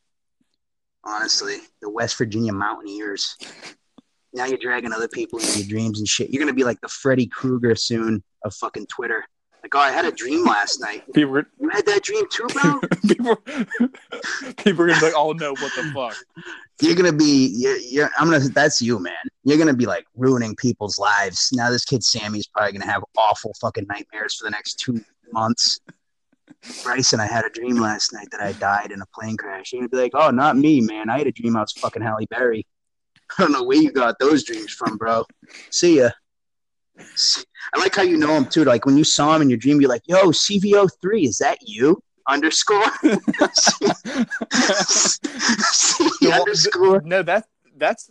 Honestly, the West Virginia Mountaineers. Now you're dragging other people into your dreams and shit. You're gonna be like the Freddy Krueger soon of fucking Twitter. Like, oh, I had a dream last night. People, were- You had that dream too, bro? [laughs] people, people are gonna be like, "Oh no, what the fuck?" you're gonna be you're, you're i'm gonna that's you man you're gonna be like ruining people's lives now this kid sammy's probably gonna have awful fucking nightmares for the next two months bryson i had a dream last night that i died in a plane crash. You're gonna be like oh not me man. I had a dream i was fucking halle berry. [laughs] I don't know where you got those dreams from bro. See ya. I like how you know him too. Like when you saw him in your dream you're like yo cvo3 is that you? Underscore. [laughs] [laughs] C underscore. No, that that's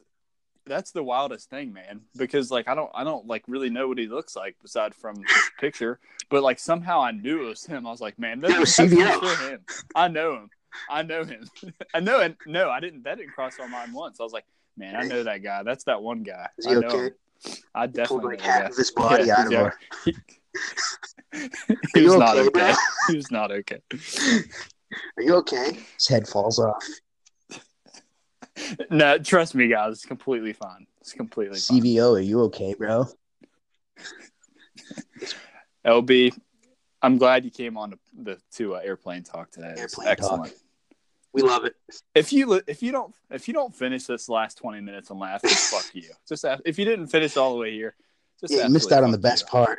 that's the wildest thing, man. Because like I don't I don't like really know what he looks like aside from this picture, but like somehow I knew it was him. I was like, man, that's, was that's for sure him. I know him. I know him. [laughs] I know and no, I didn't. That didn't cross my mind once. I was like, man, I know that guy. That's that one guy. Is I know okay? I pulled definitely like half that of his body Yeah, out of yeah. her. [laughs] He, he was you not okay, okay. bro? [laughs] He was not okay. Are you okay? His head falls off. No, trust me, guys. It's completely fine. It's completely fine. CVO, are you okay, bro? [laughs] LB, I'm glad you came on the, the to uh, airplane talk today. Airplane excellent. talk. We love it. If you if you don't if you don't finish this last 20 minutes and laugh, fuck you. [laughs] Just ask, if you didn't finish all the way here, just Yeah, you missed out on the best you. part.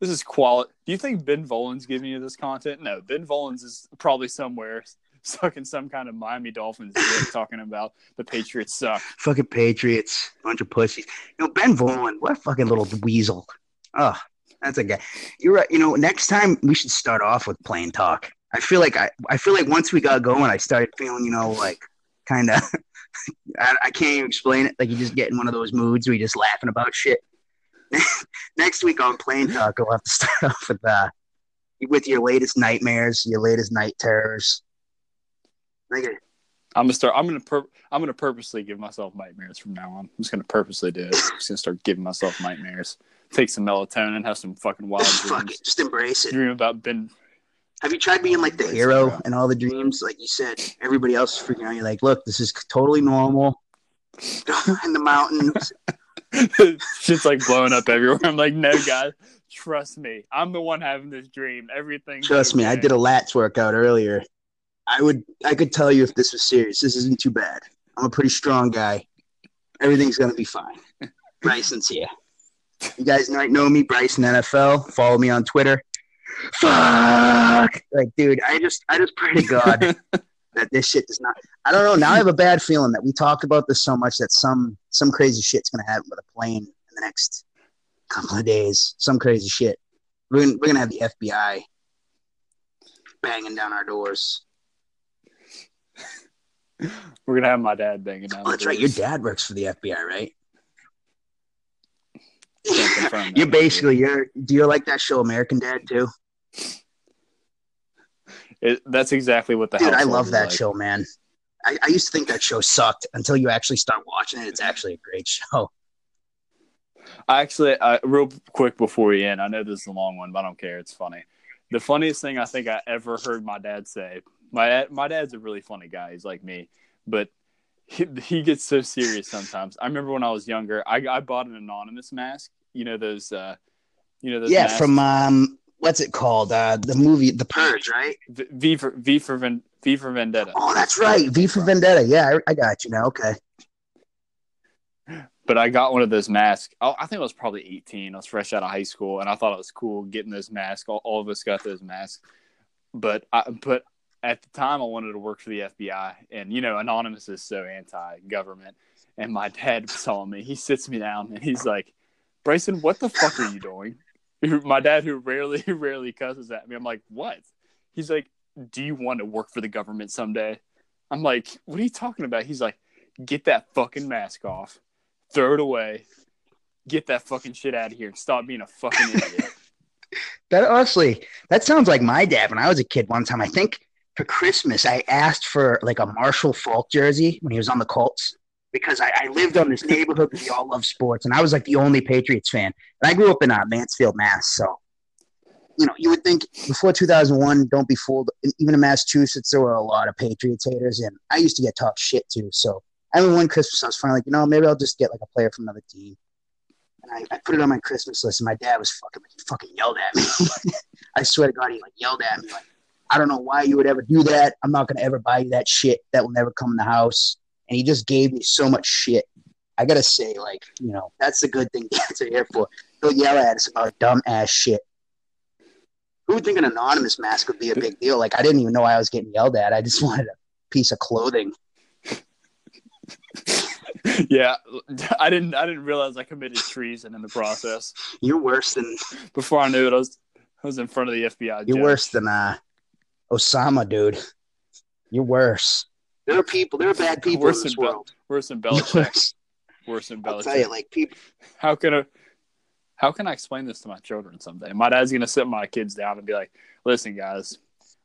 This is quality. Do you think Ben Volin's giving you this content? No, Ben Volin's is probably somewhere [laughs] sucking some kind of Miami Dolphins dick [laughs] talking about the Patriots suck. Fucking Patriots, bunch of pussies. You know, Ben Volin, what a fucking little weasel. Oh, that's a guy. You're right. You know, next time we should start off with plane talk. I feel like I, I feel like once we got going, I started feeling, you know, like kind of. [laughs] I, I can't even explain it. Like you just get in one of those moods where you're just laughing about shit. Next week on plane talk, we'll have to start off with uh, with your latest nightmares, your latest night terrors. Like, I'm gonna start. I'm gonna. Pur- I'm gonna purposely give myself nightmares from now on. I'm just gonna purposely do it. I'm just gonna start giving myself nightmares. Take some melatonin. Have some fucking wild [laughs] fuck it, just embrace it. Dream about Ben. Have you tried being like the hero bro. in all the dreams? Like you said, everybody else is freaking out. You're like, look, this is totally normal. [laughs] in the mountains. [laughs] Shit's like blowing up everywhere. I'm like, no, guys, trust me. I'm the one having this dream. Everything. Trust me, I did a lats workout earlier. I would, I could tell you if this was serious. This isn't too bad. I'm a pretty strong guy. Everything's gonna be fine. [laughs] Bryson's here. You guys might know me, Bryson NFL. Follow me on Twitter. Fuck, like, dude, I just, I just pray to God [laughs] that this shit does not. I don't know. Now I have a bad feeling that we talked about this so much that some, some crazy shit's gonna happen with a plane in the next couple of days. Some crazy shit. We're gonna, we're gonna have the FBI banging down our doors. [laughs] We're gonna have my dad banging down. Oh, that's the right. Your dad works for the FBI, right? Can't confirm that, [laughs] you're basically you're. Do you like that show American Dad too? It, that's exactly what the. Dude, I love that like. show, man. I, I used to think that show sucked until you actually start watching it. It's actually a great show. I actually, uh, real quick before we end, I know this is a long one, but I don't care. It's funny. The funniest thing I think I ever heard my dad say. My dad, my dad's a really funny guy. He's like me, but he, he gets so serious sometimes. I remember when I was younger, I, I bought an anonymous mask. You know those, uh, you know those. yeah, masks? from um, what's it called? Uh, the movie The Purge, right? V, v for V for Ven, V for Vendetta. Oh, that's right. V for Vendetta. Yeah, I, I got you now. Okay. but I got one of those masks. I I think I was probably 18. I was fresh out of high school, and I thought it was cool getting those masks. All, all of us got those masks, but I, but at the time I wanted to work for the FBI, and you know, anonymous is so anti-government. And my dad [laughs] saw me. He sits me down, and he's like, "Bryson, what the fuck are you doing?" my dad, who rarely [laughs] rarely cusses at me, I'm like, "What?" He's like, "Do you want to work for the government someday?" I'm like, "What are you talking about?" He's like, "Get that fucking mask off." throw it away, get that fucking shit out of here, and stop being a fucking [laughs] idiot. That honestly, that sounds like my dad when I was a kid. One time, I think for Christmas, I asked for like a Marshall Faulk jersey when he was on the Colts because I, I lived on this neighborhood where we all love sports, and I was like the only Patriots fan. And I grew up in uh, Mansfield, Mass. So, you know, you would think before 2001, don't be fooled. Even in Massachusetts, there were a lot of Patriots haters, and I used to get talked shit too. So, I remember one Christmas, I was finally like, you know, maybe I'll just get like a player from another team. And I, I put it on my Christmas list, and my dad was fucking, he fucking yelled at me. [laughs] I swear to God, he like yelled at me like, I don't know why you would ever do that. I'm not gonna ever buy you that shit. That will never come in the house. And he just gave me so much shit. I gotta say, like, you know, that's the good thing [laughs] dads are here for. They'll yell at us about dumb ass shit. Who would think an anonymous mask would be a big deal? Like, I didn't even know I was getting yelled at. I just [laughs] wanted a piece of clothing. [laughs] yeah, I didn't. I didn't realize I committed treason in the process. You're worse than Before I knew it, I was I was in front of the FBI. you're judge. worse than uh, Osama, dude. You're worse. There are people. There are bad [laughs] people Worse in this than Bel- world. Worse than You're Belichick. worse. Worse than I'll tell you, like people. How can I? How can I explain this to my children someday? My dad's gonna sit my kids down and be like, "Listen, guys,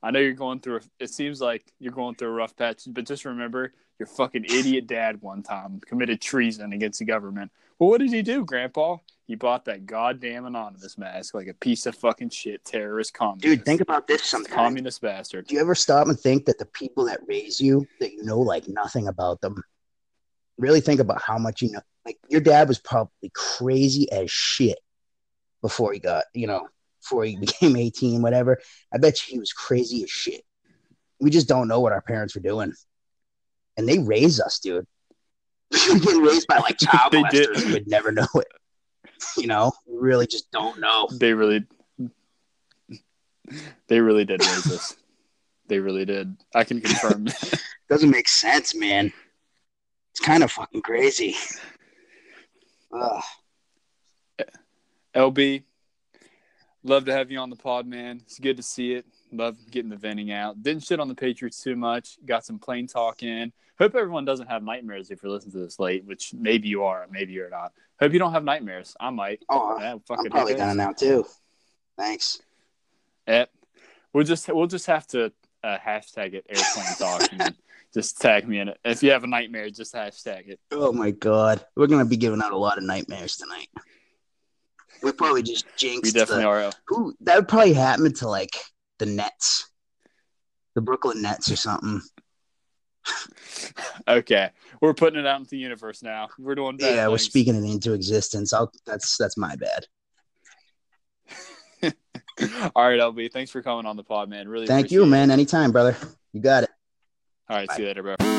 I know you're going through. A, it seems like you're going through a rough patch, but just remember, your fucking idiot dad one time committed treason against the government. Well, what did he do, Grandpa? He bought that goddamn anonymous mask like a piece of fucking shit, terrorist communist. Dude, think about this sometimes. communist bastard. Do you ever stop and think that the people that raise you, that you know like nothing about them, really think about how much you know? Like your dad was probably crazy as shit before he got, you know, before he [laughs] became 18, whatever. I bet you he was crazy as shit. We just don't know what our parents were doing. And they raised us, dude. [laughs] We were raised by like [laughs] child They did. molesters. We'd never know it. You know, we really just don't know. They really, they really did raise us. They really did. I can confirm. [laughs] Doesn't make sense, man. It's kind of fucking crazy. Ugh. LB, love to have you on the pod, man. It's good to see it. Love getting the venting out. Didn't shit on the Patriots too much. Got some plane talk in. Hope everyone doesn't have nightmares if you're listening to this late, which maybe you are, maybe you're not. Hope you don't have nightmares. I might. Oh, Yeah, I'm fucking probably gonna now too. Thanks. Eh, We'll just we'll just have to uh, hashtag it airplane talk and [laughs] just tag me in it. If you have a nightmare, just hashtag it. Oh my god, we're gonna be giving out a lot of nightmares tonight. We probably just jinxed. We definitely the, are. Who that would probably happen to like the Nets, the Brooklyn Nets or something. [laughs] Okay, we're putting it out into the universe now. We're doing yeah, we're speaking it into existence. I'll, that's that's my bad. [laughs] All right, LB. Thanks for coming on the pod, man. Really. Thank you, it. man. Anytime, brother. You got it. All right, Bye. see you later, bro.